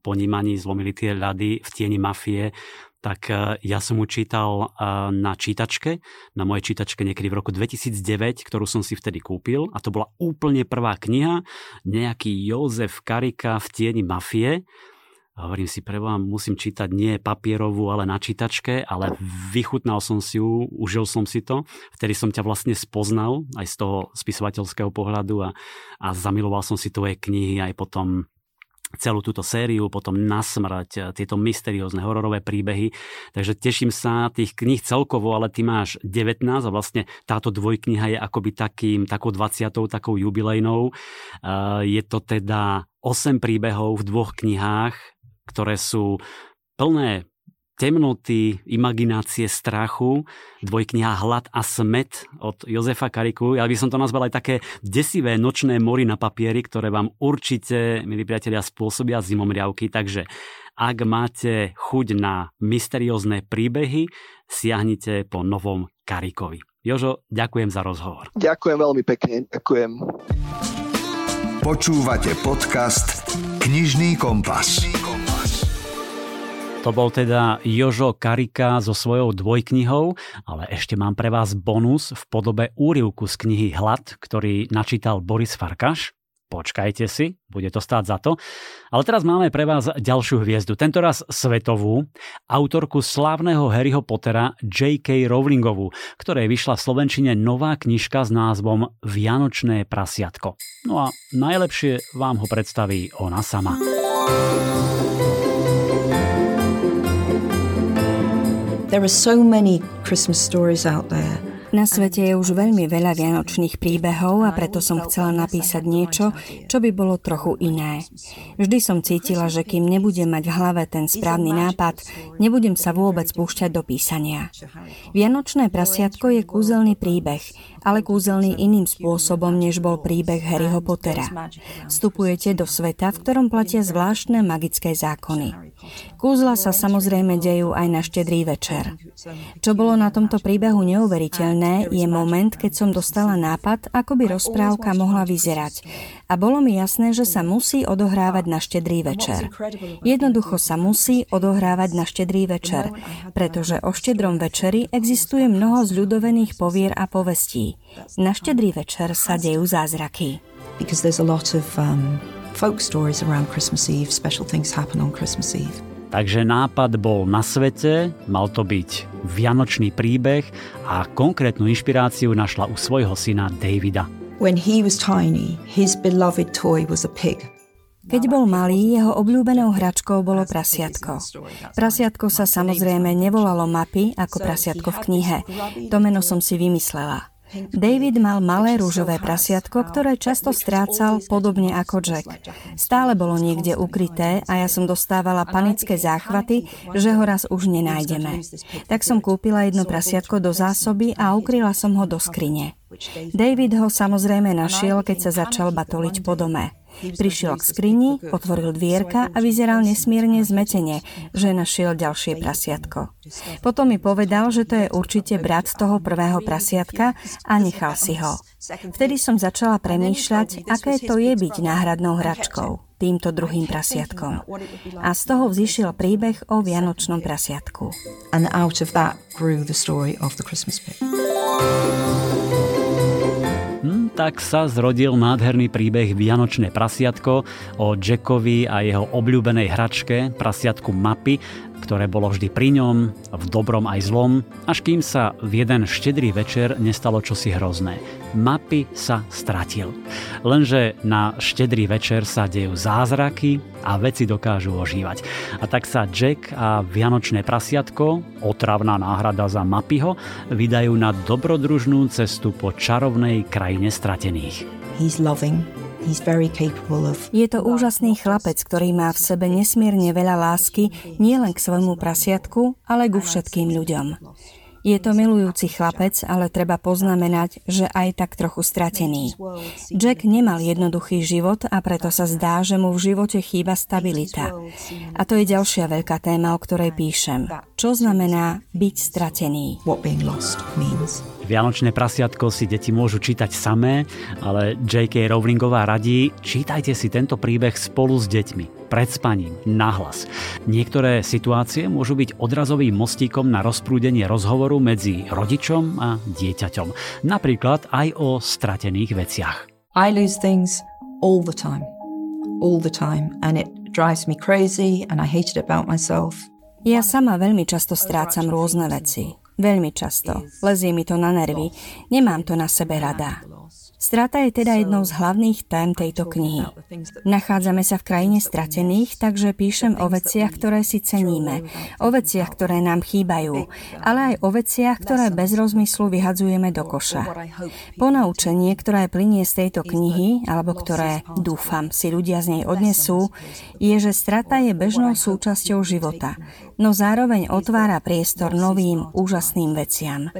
ponímaní zlomili tie ľady v tieni mafie, tak e, ja som mu čítal e, na čítačke, na mojej čítačke niekedy v roku 2009, ktorú som si vtedy kúpil a to bola úplne prvá kniha, nejaký Jozef Karika v tieni mafie. A hovorím si, preboha, musím čítať nie papierovú, ale na čítačke, ale vychutnal som si ju, užil som si to. Vtedy som ťa vlastne spoznal aj z toho spisovateľského pohľadu a, a zamiloval som si tvoje knihy aj potom celú túto sériu, potom na smrť, eh, tieto mysteriózne hororové príbehy. Takže teším sa tých kníh celkovo, ale ty máš 19 a vlastne táto dvojkniha je akoby takým, takou 20. takou jubilejnou. Eh, je to teda 8 príbehov v dvoch knihách, ktoré sú plné temnoty, imaginácie strachu, dvojkniha Hlad a smet od Jozefa Kariku. Ja by som to nazval aj také desivé nočné mori na papieri, ktoré vám určite, milí priatelia, spôsobia zimomriavky. Takže ak máte chuť na mysteriózne príbehy, siahnite po novom Karikovi. Jožo, ďakujem za rozhovor. Ďakujem veľmi pekne, ďakujem. Počúvate podcast Knižný kompas. To bol teda Jožo Karika so svojou dvojknihou, ale ešte mám pre vás bonus v podobe úrivku z knihy Hlad, ktorý načítal Boris Farkaš. Počkajte si, bude to stáť za to. Ale teraz máme pre vás ďalšiu hviezdu, tentoraz svetovú, autorku slávneho Harryho Pottera J.K. Rowlingovú, ktorej vyšla v Slovenčine nová knižka s názvom Vianočné prasiatko. No a najlepšie vám ho predstaví ona sama. There are so many Christmas stories out there. Na svete je už veľmi veľa vianočných príbehov a preto som chcela napísať niečo, čo by bolo trochu iné. Vždy som cítila, že kým nebudem mať v hlave ten správny nápad, nebudem sa vôbec púšťať do písania. Vianočné prasiatko je kúzelný príbeh, ale kúzelný iným spôsobom, než bol príbeh Harryho Pottera. Vstupujete do sveta, v ktorom platia zvláštne magické zákony. Kúzla sa samozrejme dejú aj na štedrý večer. Čo bolo na tomto príbehu neuveriteľné, je moment, keď som dostala nápad, ako by rozprávka mohla vyzerať. A bolo mi jasné, že sa musí odohrávať na štedrý večer. Jednoducho sa musí odohrávať na štedrý večer, pretože o štedrom večeri existuje mnoho zľudovených povier a povestí. Na štedrý večer sa dejú zázraky. Because there's a lot of um, folk stories around Christmas Eve, special things happen on Christmas Eve. Takže nápad bol na svete, mal to byť vianočný príbeh a konkrétnu inšpiráciu našla u svojho syna Davida. When he was tiny, his beloved toy was a pig. Keď bol malý, jeho obľúbenou hračkou bolo prasiatko. Prasiatko sa samozrejme nevolalo mapy ako prasiatko v knihe. To meno som si vymyslela. David mal malé rúžové prasiatko, ktoré často strácal podobne ako Jack. Stále bolo niekde ukryté a ja som dostávala panické záchvaty, že ho raz už nenájdeme. Tak som kúpila jedno prasiatko do zásoby a ukryla som ho do skrine. David ho samozrejme našiel, keď sa začal batoliť po dome. Prišiel k skrini, otvoril dvierka a vyzeral nesmierne zmetene, že našiel ďalšie prasiatko. Potom mi povedal, že to je určite brat toho prvého prasiatka a nechal si ho. Vtedy som začala premýšľať, aké to je byť náhradnou hračkou, týmto druhým prasiatkom. A z toho vzýšiel príbeh o Vianočnom prasiatku. And out of that grew the story of the Christmas pig tak sa zrodil nádherný príbeh Vianočné prasiatko o Jackovi a jeho obľúbenej hračke, prasiatku mapy, ktoré bolo vždy pri ňom, v dobrom aj zlom, až kým sa v jeden štedrý večer nestalo čosi hrozné. Mapy sa stratil. Lenže na štedrý večer sa dejú zázraky a veci dokážu ožívať. A tak sa Jack a Vianočné prasiatko, otravná náhrada za Mapyho, vydajú na dobrodružnú cestu po čarovnej krajine stratených. He's loving, je to úžasný chlapec, ktorý má v sebe nesmierne veľa lásky nielen k svojmu prasiatku, ale ku všetkým ľuďom. Je to milujúci chlapec, ale treba poznamenať, že aj tak trochu stratený. Jack nemal jednoduchý život a preto sa zdá, že mu v živote chýba stabilita. A to je ďalšia veľká téma, o ktorej píšem. Čo znamená byť stratený? Vianočné prasiatko si deti môžu čítať samé, ale J.K. Rowlingová radí, čítajte si tento príbeh spolu s deťmi pred spaním, nahlas. Niektoré situácie môžu byť odrazovým mostíkom na rozprúdenie rozhovoru medzi rodičom a dieťaťom. Napríklad aj o stratených veciach. I lose things all the time. All the time. And it drives me crazy and I hate it about myself. Ja sama veľmi často strácam rôzne veci. Veľmi často. Lezie mi to na nervy. Nemám to na sebe rada. Strata je teda jednou z hlavných tém tejto knihy. Nachádzame sa v krajine stratených, takže píšem o veciach, ktoré si ceníme, o veciach, ktoré nám chýbajú, ale aj o veciach, ktoré bez rozmyslu vyhadzujeme do koša. Ponaučenie, ktoré plinie z tejto knihy, alebo ktoré, dúfam, si ľudia z nej odnesú, je, že strata je bežnou súčasťou života, no zároveň otvára priestor novým, úžasným veciam.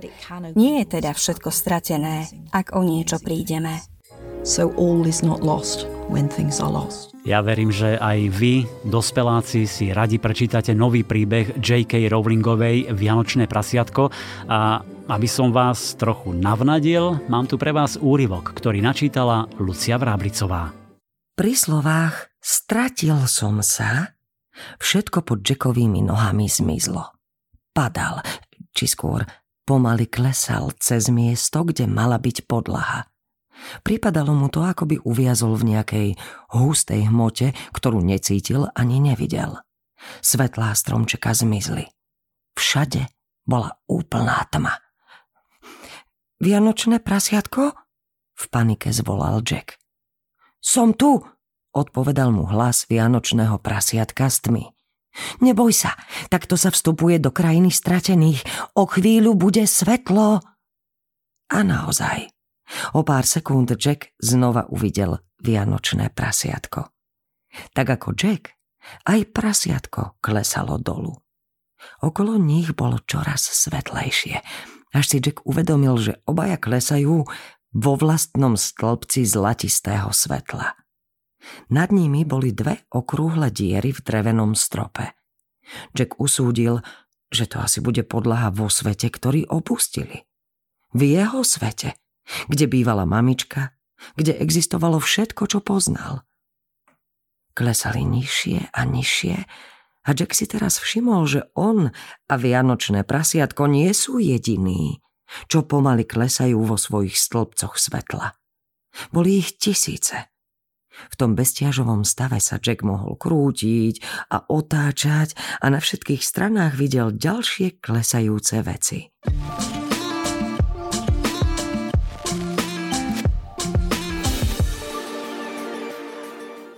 Nie je teda všetko stratené, ak o niečo prídeme. So all is not lost when things are lost. Ja verím, že aj vy, dospeláci, si radi prečítate nový príbeh J.K. Rowlingovej Vianočné prasiatko a aby som vás trochu navnadil, mám tu pre vás úryvok, ktorý načítala Lucia Vráblicová. Pri slovách stratil som sa, všetko pod Jackovými nohami zmizlo. Padal, či skôr pomaly klesal cez miesto, kde mala byť podlaha. Pripadalo mu to, ako by uviazol v nejakej hustej hmote, ktorú necítil ani nevidel. Svetlá stromčeka zmizli. Všade bola úplná tma. Vianočné prasiatko? V panike zvolal Jack. Som tu, odpovedal mu hlas vianočného prasiatka z tmy. Neboj sa, takto sa vstupuje do krajiny stratených. O chvíľu bude svetlo. A naozaj, O pár sekúnd Jack znova uvidel vianočné prasiatko. Tak ako Jack, aj prasiatko klesalo dolu. Okolo nich bolo čoraz svetlejšie, až si Jack uvedomil, že obaja klesajú vo vlastnom stĺpci zlatistého svetla. Nad nimi boli dve okrúhle diery v drevenom strope. Jack usúdil, že to asi bude podlaha vo svete, ktorý opustili. V jeho svete – kde bývala mamička, kde existovalo všetko, čo poznal. Klesali nižšie a nižšie a Jack si teraz všimol, že on a vianočné prasiatko nie sú jediní, čo pomaly klesajú vo svojich stĺpcoch svetla. Boli ich tisíce. V tom bezťažovom stave sa Jack mohol krútiť a otáčať a na všetkých stranách videl ďalšie klesajúce veci.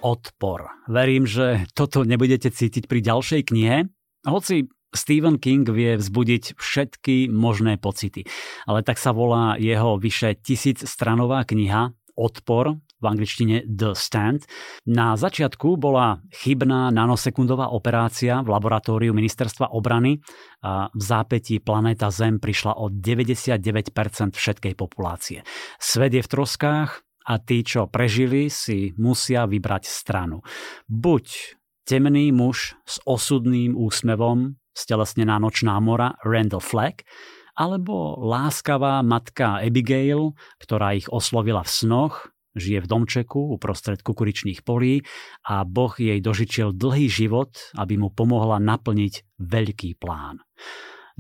odpor. Verím, že toto nebudete cítiť pri ďalšej knihe, hoci Stephen King vie vzbudiť všetky možné pocity. Ale tak sa volá jeho vyše tisíc stranová kniha Odpor, v angličtine The Stand. Na začiatku bola chybná nanosekundová operácia v laboratóriu ministerstva obrany a v zápätí planéta Zem prišla o 99% všetkej populácie. Svet je v troskách, a tí, čo prežili, si musia vybrať stranu. Buď temný muž s osudným úsmevom, stelesnená nočná mora Randall Flagg, alebo láskavá matka Abigail, ktorá ich oslovila v snoch, žije v domčeku uprostred kukuričných polí a Boh jej dožičil dlhý život, aby mu pomohla naplniť veľký plán.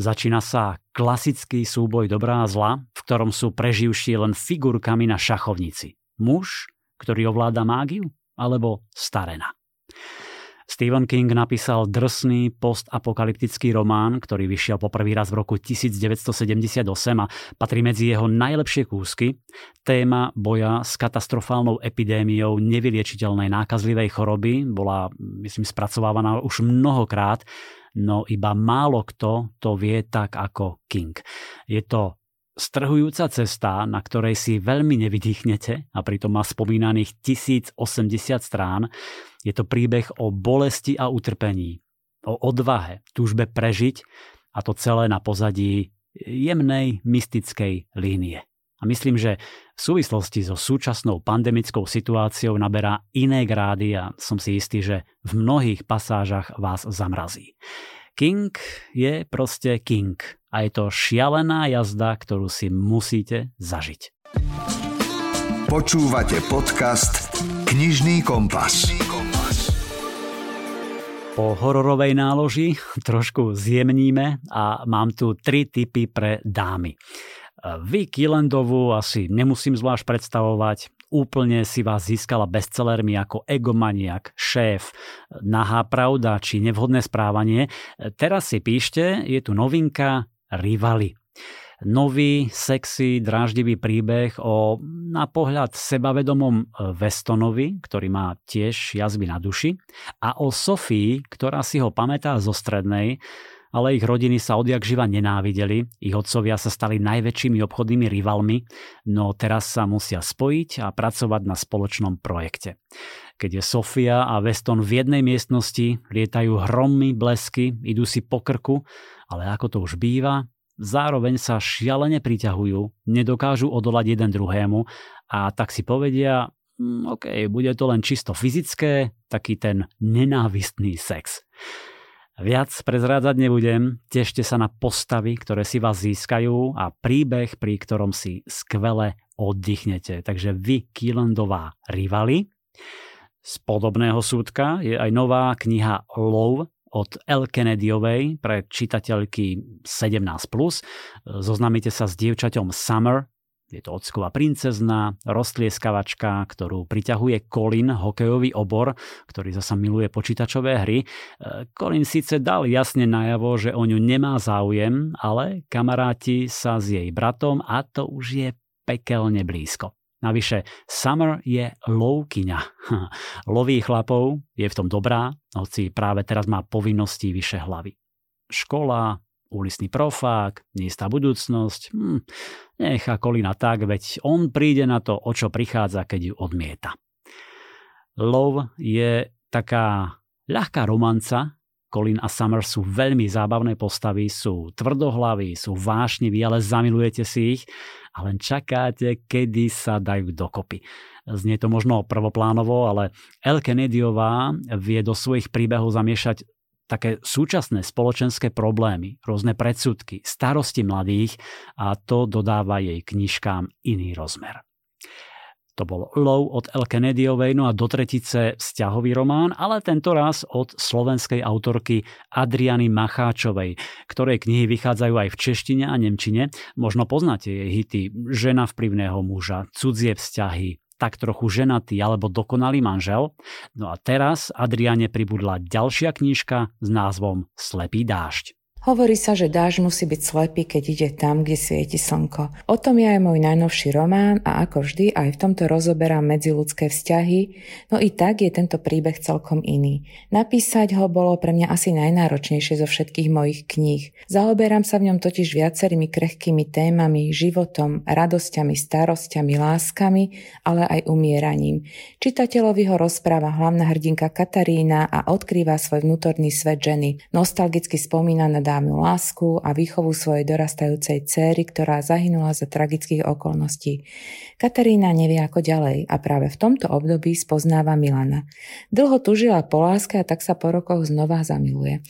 Začína sa klasický súboj dobrá a zla, v ktorom sú preživší len figurkami na šachovnici. Muž, ktorý ovláda mágiu, alebo starena. Stephen King napísal drsný postapokalyptický román, ktorý vyšiel poprvý raz v roku 1978 a patrí medzi jeho najlepšie kúsky. Téma boja s katastrofálnou epidémiou nevyliečiteľnej nákazlivej choroby bola, myslím, spracovávaná už mnohokrát no iba málo kto to vie tak ako King. Je to strhujúca cesta, na ktorej si veľmi nevydýchnete a pritom má spomínaných 1080 strán. Je to príbeh o bolesti a utrpení, o odvahe, túžbe prežiť a to celé na pozadí jemnej mystickej línie. A myslím, že v súvislosti so súčasnou pandemickou situáciou naberá iné grády a som si istý, že v mnohých pasážach vás zamrazí. King je proste King a je to šialená jazda, ktorú si musíte zažiť. Počúvate podcast Knižný kompas. Po hororovej náloži trošku zjemníme a mám tu tri typy pre dámy. Vy Kilendovú asi nemusím zvlášť predstavovať. Úplne si vás získala bestsellermi ako Egomaniak, Šéf, Nahá pravda či Nevhodné správanie. Teraz si píšte, je tu novinka Rivali. Nový, sexy, dráždivý príbeh o na pohľad sebavedomom Westonovi, ktorý má tiež jazvy na duši, a o Sofii, ktorá si ho pamätá zo strednej, ale ich rodiny sa odjak živa nenávideli, ich otcovia sa stali najväčšími obchodnými rivalmi, no teraz sa musia spojiť a pracovať na spoločnom projekte. Keď je Sofia a Weston v jednej miestnosti, lietajú hromy, blesky, idú si po krku, ale ako to už býva, zároveň sa šialene priťahujú, nedokážu odolať jeden druhému a tak si povedia, hm, OK, bude to len čisto fyzické, taký ten nenávistný sex. Viac prezrádzať nebudem, tešte sa na postavy, ktoré si vás získajú a príbeh, pri ktorom si skvele oddychnete. Takže vy, Kielandová rivali. Z podobného súdka je aj nová kniha Love od L. Kennedyovej pre čitateľky 17+. Zoznamite sa s dievčaťom Summer, je to ocková princezna, roztlieskavačka, ktorú priťahuje Colin, hokejový obor, ktorý zasa miluje počítačové hry. E, Colin síce dal jasne najavo, že o ňu nemá záujem, ale kamaráti sa s jej bratom a to už je pekelne blízko. Navyše, Summer je lovkyňa. Loví chlapov, je v tom dobrá, hoci práve teraz má povinnosti vyše hlavy. Škola, ulisný profák, neistá budúcnosť. Hm, nechá Kolina tak, veď on príde na to, o čo prichádza, keď ju odmieta. Love je taká ľahká romanca, Colin a Summer sú veľmi zábavné postavy, sú tvrdohlaví, sú vášniví, ale zamilujete si ich a len čakáte, kedy sa dajú dokopy. Znie to možno prvoplánovo, ale El Kennedyová vie do svojich príbehov zamiešať také súčasné spoločenské problémy, rôzne predsudky, starosti mladých a to dodáva jej knižkám iný rozmer. To bol Low od El Kennedyovej, no a do tretice vzťahový román, ale tento raz od slovenskej autorky Adriany Macháčovej, ktorej knihy vychádzajú aj v češtine a nemčine. Možno poznáte jej hity Žena vplyvného muža, Cudzie vzťahy, tak trochu ženatý alebo dokonalý manžel. No a teraz Adriane pribudla ďalšia knižka s názvom Slepý dážď. Hovorí sa, že dáž musí byť slepý, keď ide tam, kde svieti slnko. O tom je aj môj najnovší román a ako vždy aj v tomto rozoberám medziludské vzťahy, no i tak je tento príbeh celkom iný. Napísať ho bolo pre mňa asi najnáročnejšie zo všetkých mojich kníh. Zaoberám sa v ňom totiž viacerými krehkými témami, životom, radosťami, starosťami, láskami, ale aj umieraním. Čitateľovi ho rozpráva hlavná hrdinka Katarína a odkrýva svoj vnútorný svet ženy. Nostalgicky spomína na dámnu lásku a výchovu svojej dorastajúcej céry, ktorá zahynula za tragických okolností. Katarína nevie ako ďalej a práve v tomto období spoznáva Milana. Dlho tužila po láske a tak sa po rokoch znova zamiluje.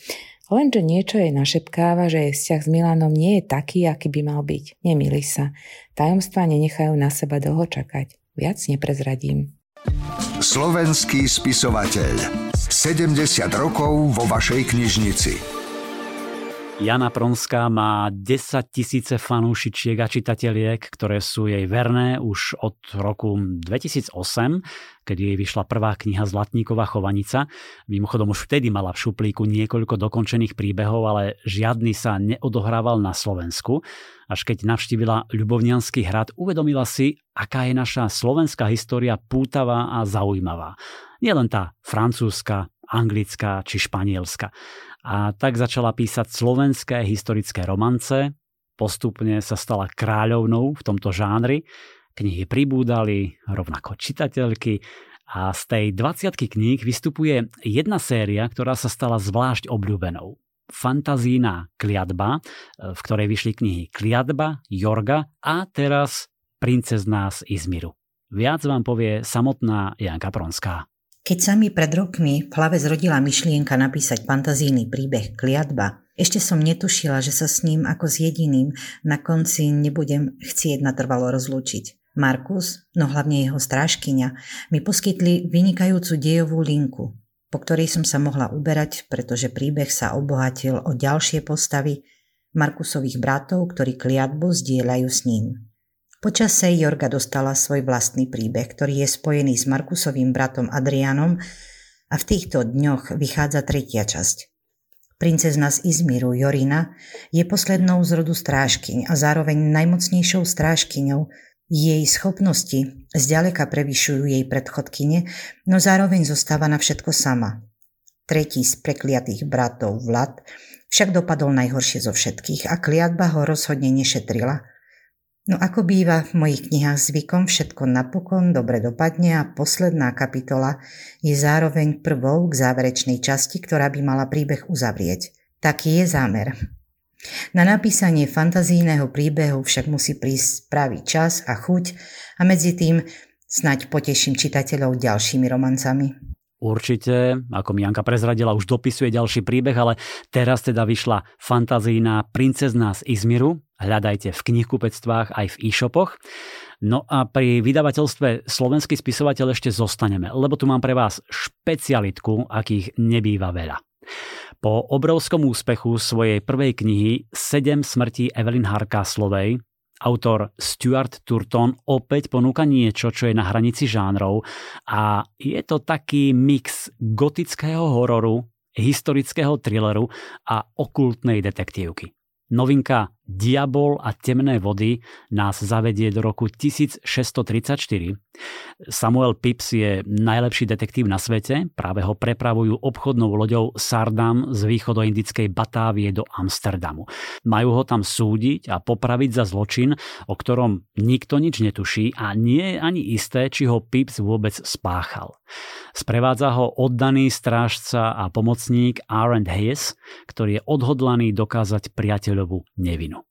Lenže niečo jej našepkáva, že jej vzťah s Milanom nie je taký, aký by mal byť. Nemýli sa. Tajomstvá nenechajú na seba dlho čakať. Viac neprezradím. Slovenský spisovateľ. 70 rokov vo vašej knižnici. Jana Pronská má 10 tisíce fanúšičiek a čitatieliek, ktoré sú jej verné už od roku 2008, keď jej vyšla prvá kniha Zlatníková chovanica. Mimochodom už vtedy mala v šuplíku niekoľko dokončených príbehov, ale žiadny sa neodohrával na Slovensku. Až keď navštívila Ľubovnianský hrad, uvedomila si, aká je naša slovenská história pútavá a zaujímavá. Nielen tá francúzska, anglická či španielska a tak začala písať slovenské historické romance, postupne sa stala kráľovnou v tomto žánri, knihy pribúdali, rovnako čitateľky a z tej 20 kníh vystupuje jedna séria, ktorá sa stala zvlášť obľúbenou. Fantazína kliatba, v ktorej vyšli knihy Kliatba, Jorga a teraz Princezná z Izmiru. Viac vám povie samotná Janka Pronská. Keď sa mi pred rokmi v hlave zrodila myšlienka napísať fantazijný príbeh Kliatba, ešte som netušila, že sa s ním ako s jediným na konci nebudem chcieť natrvalo rozlúčiť. Markus, no hlavne jeho strážkyňa, mi poskytli vynikajúcu dejovú linku, po ktorej som sa mohla uberať, pretože príbeh sa obohatil o ďalšie postavy Markusových bratov, ktorí kliatbu zdieľajú s ním. Počase Jorga dostala svoj vlastný príbeh, ktorý je spojený s Markusovým bratom Adrianom a v týchto dňoch vychádza tretia časť. Princezna z Izmiru Jorina je poslednou z rodu strážkyň a zároveň najmocnejšou strážkyňou. Jej schopnosti zďaleka prevyšujú jej predchodkyne, no zároveň zostáva na všetko sama. Tretí z prekliatých bratov Vlad však dopadol najhoršie zo všetkých a kliatba ho rozhodne nešetrila – No ako býva v mojich knihách zvykom, všetko napokon dobre dopadne a posledná kapitola je zároveň prvou k záverečnej časti, ktorá by mala príbeh uzavrieť. Taký je zámer. Na napísanie fantazijného príbehu však musí prísť pravý čas a chuť a medzi tým snaď poteším čitateľov ďalšími romancami. Určite, ako mi Janka prezradila, už dopisuje ďalší príbeh, ale teraz teda vyšla fantazína Princezná z Izmiru. Hľadajte v knihkupectvách aj v e-shopoch. No a pri vydavateľstve Slovenský spisovateľ ešte zostaneme, lebo tu mám pre vás špecialitku, akých nebýva veľa. Po obrovskom úspechu svojej prvej knihy Sedem smrtí Evelyn Harkáslovej Autor Stuart Turton opäť ponúka niečo, čo je na hranici žánrov a je to taký mix gotického hororu, historického thrilleru a okultnej detektívky. Novinka Diabol a temné vody nás zavedie do roku 1634. Samuel Pips je najlepší detektív na svete, práve ho prepravujú obchodnou loďou Sardam z východoindickej Batávie do Amsterdamu. Majú ho tam súdiť a popraviť za zločin, o ktorom nikto nič netuší a nie je ani isté, či ho Pips vôbec spáchal. Sprevádza ho oddaný strážca a pomocník Aaron Hayes, ktorý je odhodlaný dokázať priateľovú nevinu.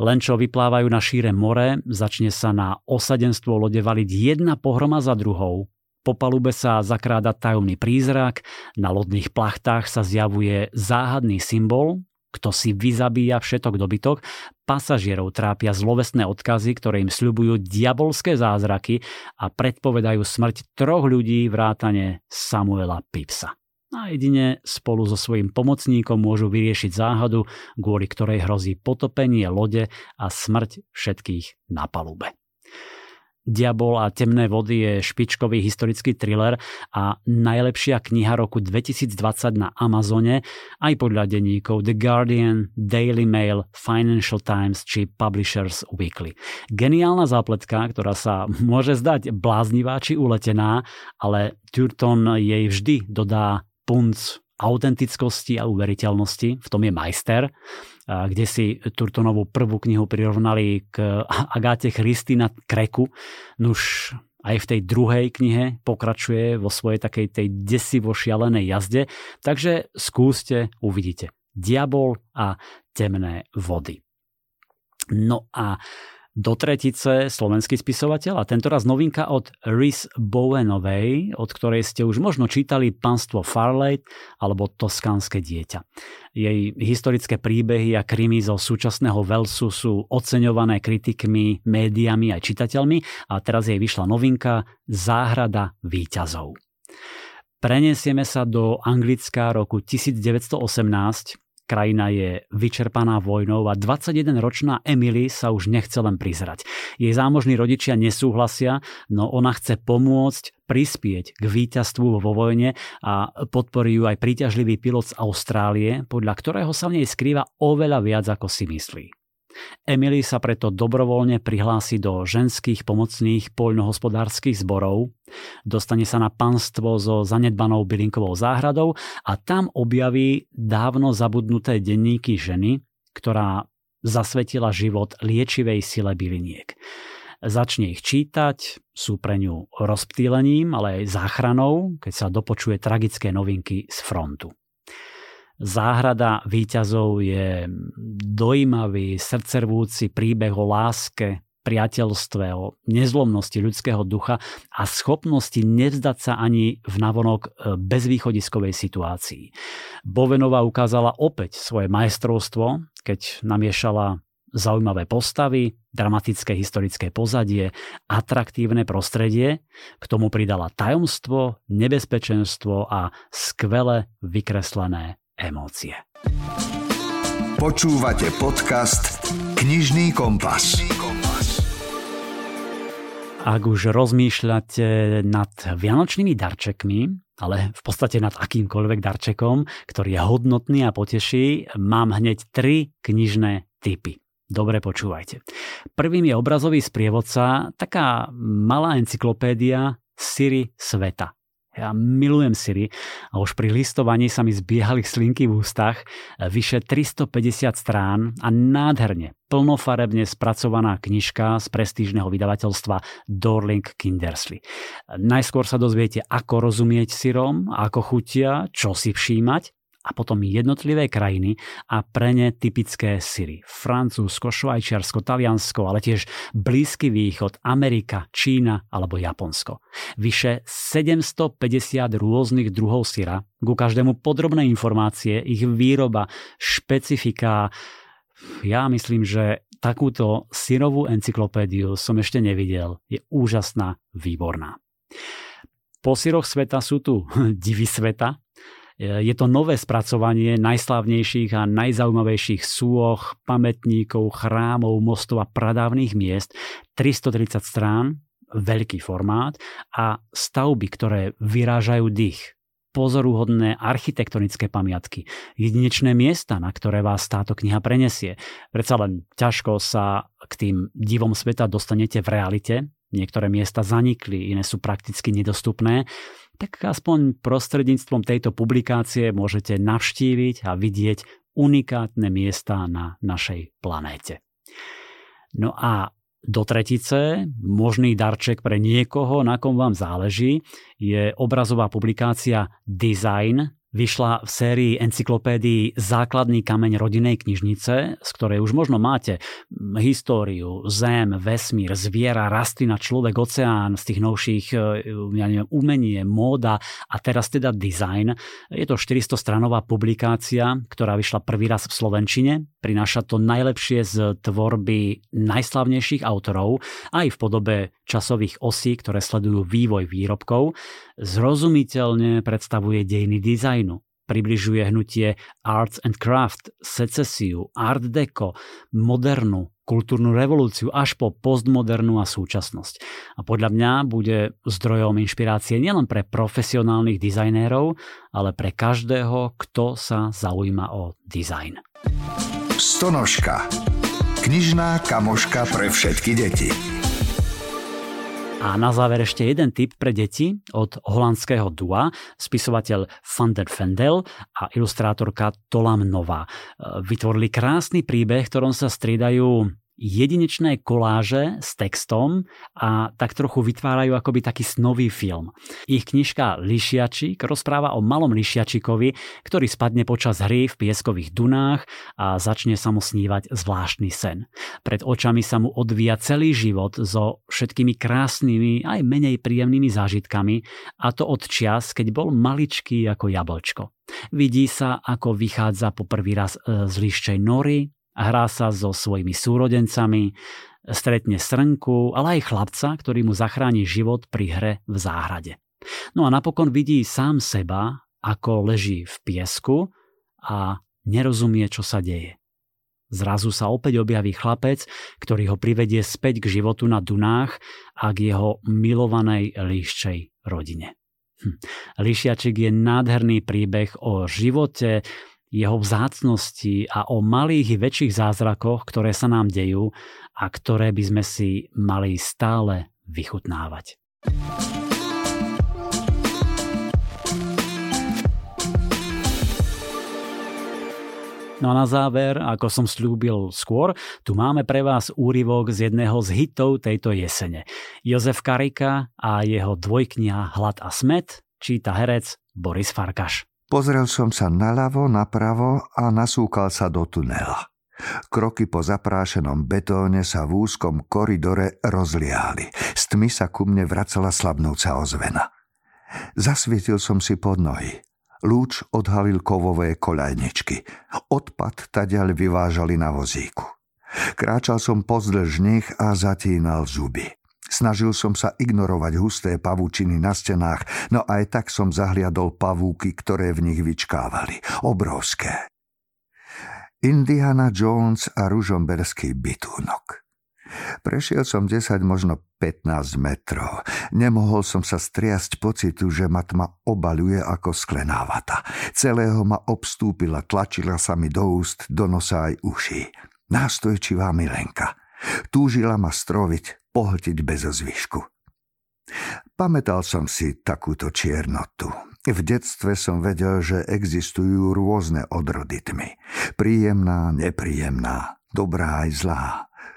Len čo vyplávajú na šíre more, začne sa na osadenstvo lode valiť jedna pohroma za druhou. Po palube sa zakráda tajomný prízrak, na lodných plachtách sa zjavuje záhadný symbol, kto si vyzabíja všetok dobytok, pasažierov trápia zlovestné odkazy, ktoré im sľubujú diabolské zázraky a predpovedajú smrť troch ľudí vrátane Samuela Pipsa a jedine spolu so svojím pomocníkom môžu vyriešiť záhadu, kvôli ktorej hrozí potopenie lode a smrť všetkých na palube. Diabol a temné vody je špičkový historický thriller a najlepšia kniha roku 2020 na Amazone aj podľa denníkov The Guardian, Daily Mail, Financial Times či Publishers Weekly. Geniálna zápletka, ktorá sa môže zdať bláznivá či uletená, ale Turton jej vždy dodá punc autentickosti a uveriteľnosti, v tom je majster, kde si Turtonovú prvú knihu prirovnali k Agáte Christy na Kreku. Nuž aj v tej druhej knihe pokračuje vo svojej takej tej desivo šialenej jazde, takže skúste, uvidíte. Diabol a temné vody. No a do tretice slovenský spisovateľ a tentoraz novinka od Rhys Bowenovej, od ktorej ste už možno čítali Panstvo Farley alebo Toskánske dieťa. Jej historické príbehy a krimi zo súčasného Velsu sú oceňované kritikmi, médiami aj čitateľmi a teraz jej vyšla novinka Záhrada výťazov. Prenesieme sa do Anglická roku 1918, Krajina je vyčerpaná vojnou a 21-ročná Emily sa už nechce len prizrať. Jej zámožní rodičia nesúhlasia, no ona chce pomôcť prispieť k víťazstvu vo vojne a podporí ju aj príťažlivý pilot z Austrálie, podľa ktorého sa v nej skrýva oveľa viac ako si myslí. Emily sa preto dobrovoľne prihlási do ženských pomocných poľnohospodárskych zborov, dostane sa na panstvo so zanedbanou bylinkovou záhradou a tam objaví dávno zabudnuté denníky ženy, ktorá zasvetila život liečivej sile byliniek. Začne ich čítať, sú pre ňu rozptýlením, ale aj záchranou, keď sa dopočuje tragické novinky z frontu. Záhrada výťazov je dojímavý, srdcervúci príbeh o láske, priateľstve, o nezlomnosti ľudského ducha a schopnosti nevzdať sa ani v navonok e, bezvýchodiskovej situácii. Bovenová ukázala opäť svoje majstrovstvo, keď namiešala zaujímavé postavy, dramatické historické pozadie, atraktívne prostredie, k tomu pridala tajomstvo, nebezpečenstvo a skvele vykreslené emócie. Počúvate podcast Knižný kompas. Ak už rozmýšľate nad vianočnými darčekmi, ale v podstate nad akýmkoľvek darčekom, ktorý je hodnotný a poteší, mám hneď tri knižné typy. Dobre počúvajte. Prvým je obrazový sprievodca, taká malá encyklopédia Siri sveta. Ja milujem Siri a už pri listovaní sa mi zbiehali slinky v ústach, vyše 350 strán a nádherne, plnofarebne spracovaná knižka z prestížneho vydavateľstva Dorling Kindersley. Najskôr sa dozviete, ako rozumieť syrom, ako chutia, čo si všímať a potom jednotlivé krajiny a pre ne typické syry. Francúzsko, Švajčiarsko, Taliansko, ale tiež Blízky východ, Amerika, Čína alebo Japonsko. Vyše 750 rôznych druhov syra, ku každému podrobné informácie, ich výroba, špecifika. Ja myslím, že takúto syrovú encyklopédiu som ešte nevidel. Je úžasná, výborná. Po syroch sveta sú tu divy sveta, je to nové spracovanie najslávnejších a najzaujímavejších súoch, pamätníkov, chrámov, mostov a pradávnych miest. 330 strán, veľký formát a stavby, ktoré vyrážajú dých pozoruhodné architektonické pamiatky, jedinečné miesta, na ktoré vás táto kniha prenesie. Predsa len ťažko sa k tým divom sveta dostanete v realite. Niektoré miesta zanikli, iné sú prakticky nedostupné tak aspoň prostredníctvom tejto publikácie môžete navštíviť a vidieť unikátne miesta na našej planéte. No a do tretice, možný darček pre niekoho, na kom vám záleží, je obrazová publikácia Design vyšla v sérii encyklopédií Základný kameň rodinej knižnice, z ktorej už možno máte históriu, zem, vesmír, zviera, rastlina, človek, oceán, z tých novších e, ja neviem, umenie, móda a teraz teda design. Je to 400-stranová publikácia, ktorá vyšla prvý raz v Slovenčine. Prináša to najlepšie z tvorby najslavnejších autorov, aj v podobe časových osí, ktoré sledujú vývoj výrobkov. Zrozumiteľne predstavuje dejiny dizajnu približuje hnutie Arts and Craft, secesiu, Art Deco, modernú, kultúrnu revolúciu až po postmodernú a súčasnosť. A podľa mňa bude zdrojom inšpirácie nielen pre profesionálnych dizajnérov, ale pre každého, kto sa zaujíma o dizajn. Stonožka. Knižná kamoška pre všetky deti. A na záver ešte jeden tip pre deti od holandského dua, spisovateľ Van der Vendel a ilustrátorka Tolam Nová. Vytvorili krásny príbeh, ktorom sa striedajú jedinečné koláže s textom a tak trochu vytvárajú akoby taký snový film. Ich knižka Lišiačik rozpráva o malom lišiačikovi, ktorý spadne počas hry v pieskových dunách a začne sa mu snívať zvláštny sen. Pred očami sa mu odvíja celý život so všetkými krásnymi aj menej príjemnými zážitkami a to od čias, keď bol maličký ako jablčko. Vidí sa, ako vychádza po prvý raz e, z liščej nory, hrá sa so svojimi súrodencami, stretne srnku, ale aj chlapca, ktorý mu zachráni život pri hre v záhrade. No a napokon vidí sám seba, ako leží v piesku a nerozumie, čo sa deje. Zrazu sa opäť objaví chlapec, ktorý ho privedie späť k životu na Dunách a k jeho milovanej líščej rodine. Hm. Líšiačik je nádherný príbeh o živote, jeho vzácnosti a o malých i väčších zázrakoch, ktoré sa nám dejú a ktoré by sme si mali stále vychutnávať. No a na záver, ako som slúbil skôr, tu máme pre vás úryvok z jedného z hitov tejto jesene. Jozef Karika a jeho dvojkniha Hlad a smet číta herec Boris Farkaš. Pozrel som sa naľavo, napravo a nasúkal sa do tunela. Kroky po zaprášenom betóne sa v úzkom koridore rozliali. Z tmy sa ku mne vracala slabnúca ozvena. Zasvietil som si pod nohy. Lúč odhalil kovové koľajničky. Odpad taďal vyvážali na vozíku. Kráčal som pozdĺž nich a zatínal zuby. Snažil som sa ignorovať husté pavúčiny na stenách, no aj tak som zahliadol pavúky, ktoré v nich vyčkávali. Obrovské. Indiana Jones a ružomberský bytúnok. Prešiel som 10, možno 15 metrov. Nemohol som sa striasť pocitu, že ma tma obaluje ako sklená. Celého ma obstúpila, tlačila sa mi do úst, do nosa aj uší. Nástojčivá milenka. Túžila ma stroviť, pohltiť bez zvyšku. Pamätal som si takúto čiernotu. V detstve som vedel, že existujú rôzne odrody tmy. Príjemná, nepríjemná, dobrá aj zlá.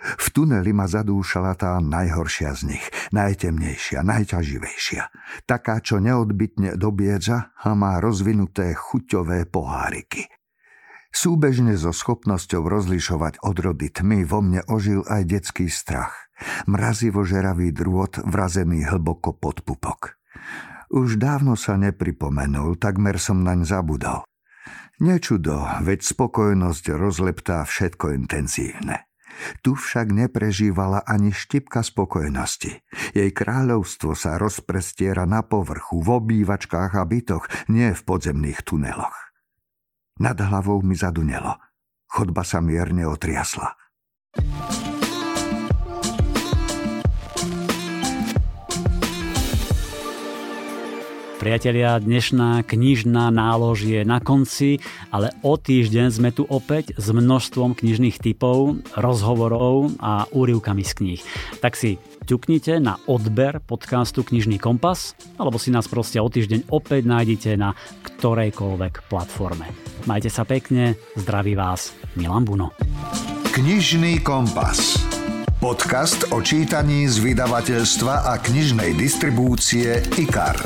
V tuneli ma zadúšala tá najhoršia z nich, najtemnejšia, najťaživejšia. Taká, čo neodbitne dobiedza a má rozvinuté chuťové poháriky. Súbežne so schopnosťou rozlišovať odrody tmy vo mne ožil aj detský strach. Mrazivo žeravý drôt vrazený hlboko pod pupok. Už dávno sa nepripomenul, takmer som naň zabudol. Nečudo, veď spokojnosť rozleptá všetko intenzívne. Tu však neprežívala ani štipka spokojnosti. Jej kráľovstvo sa rozprestiera na povrchu, v obývačkách a bytoch, nie v podzemných tuneloch. Nad hlavou mi zadunelo. Chodba sa mierne otriasla. Priatelia, dnešná knižná nálož je na konci, ale o týždeň sme tu opäť s množstvom knižných typov, rozhovorov a úrivkami z kníh. Tak si ťuknite na odber podcastu Knižný kompas, alebo si nás proste o týždeň opäť nájdete na ktorejkoľvek platforme. Majte sa pekne, zdraví vás Milan Buno. Knižný kompas. Podcast o čítaní z vydavateľstva a knižnej distribúcie IKAR.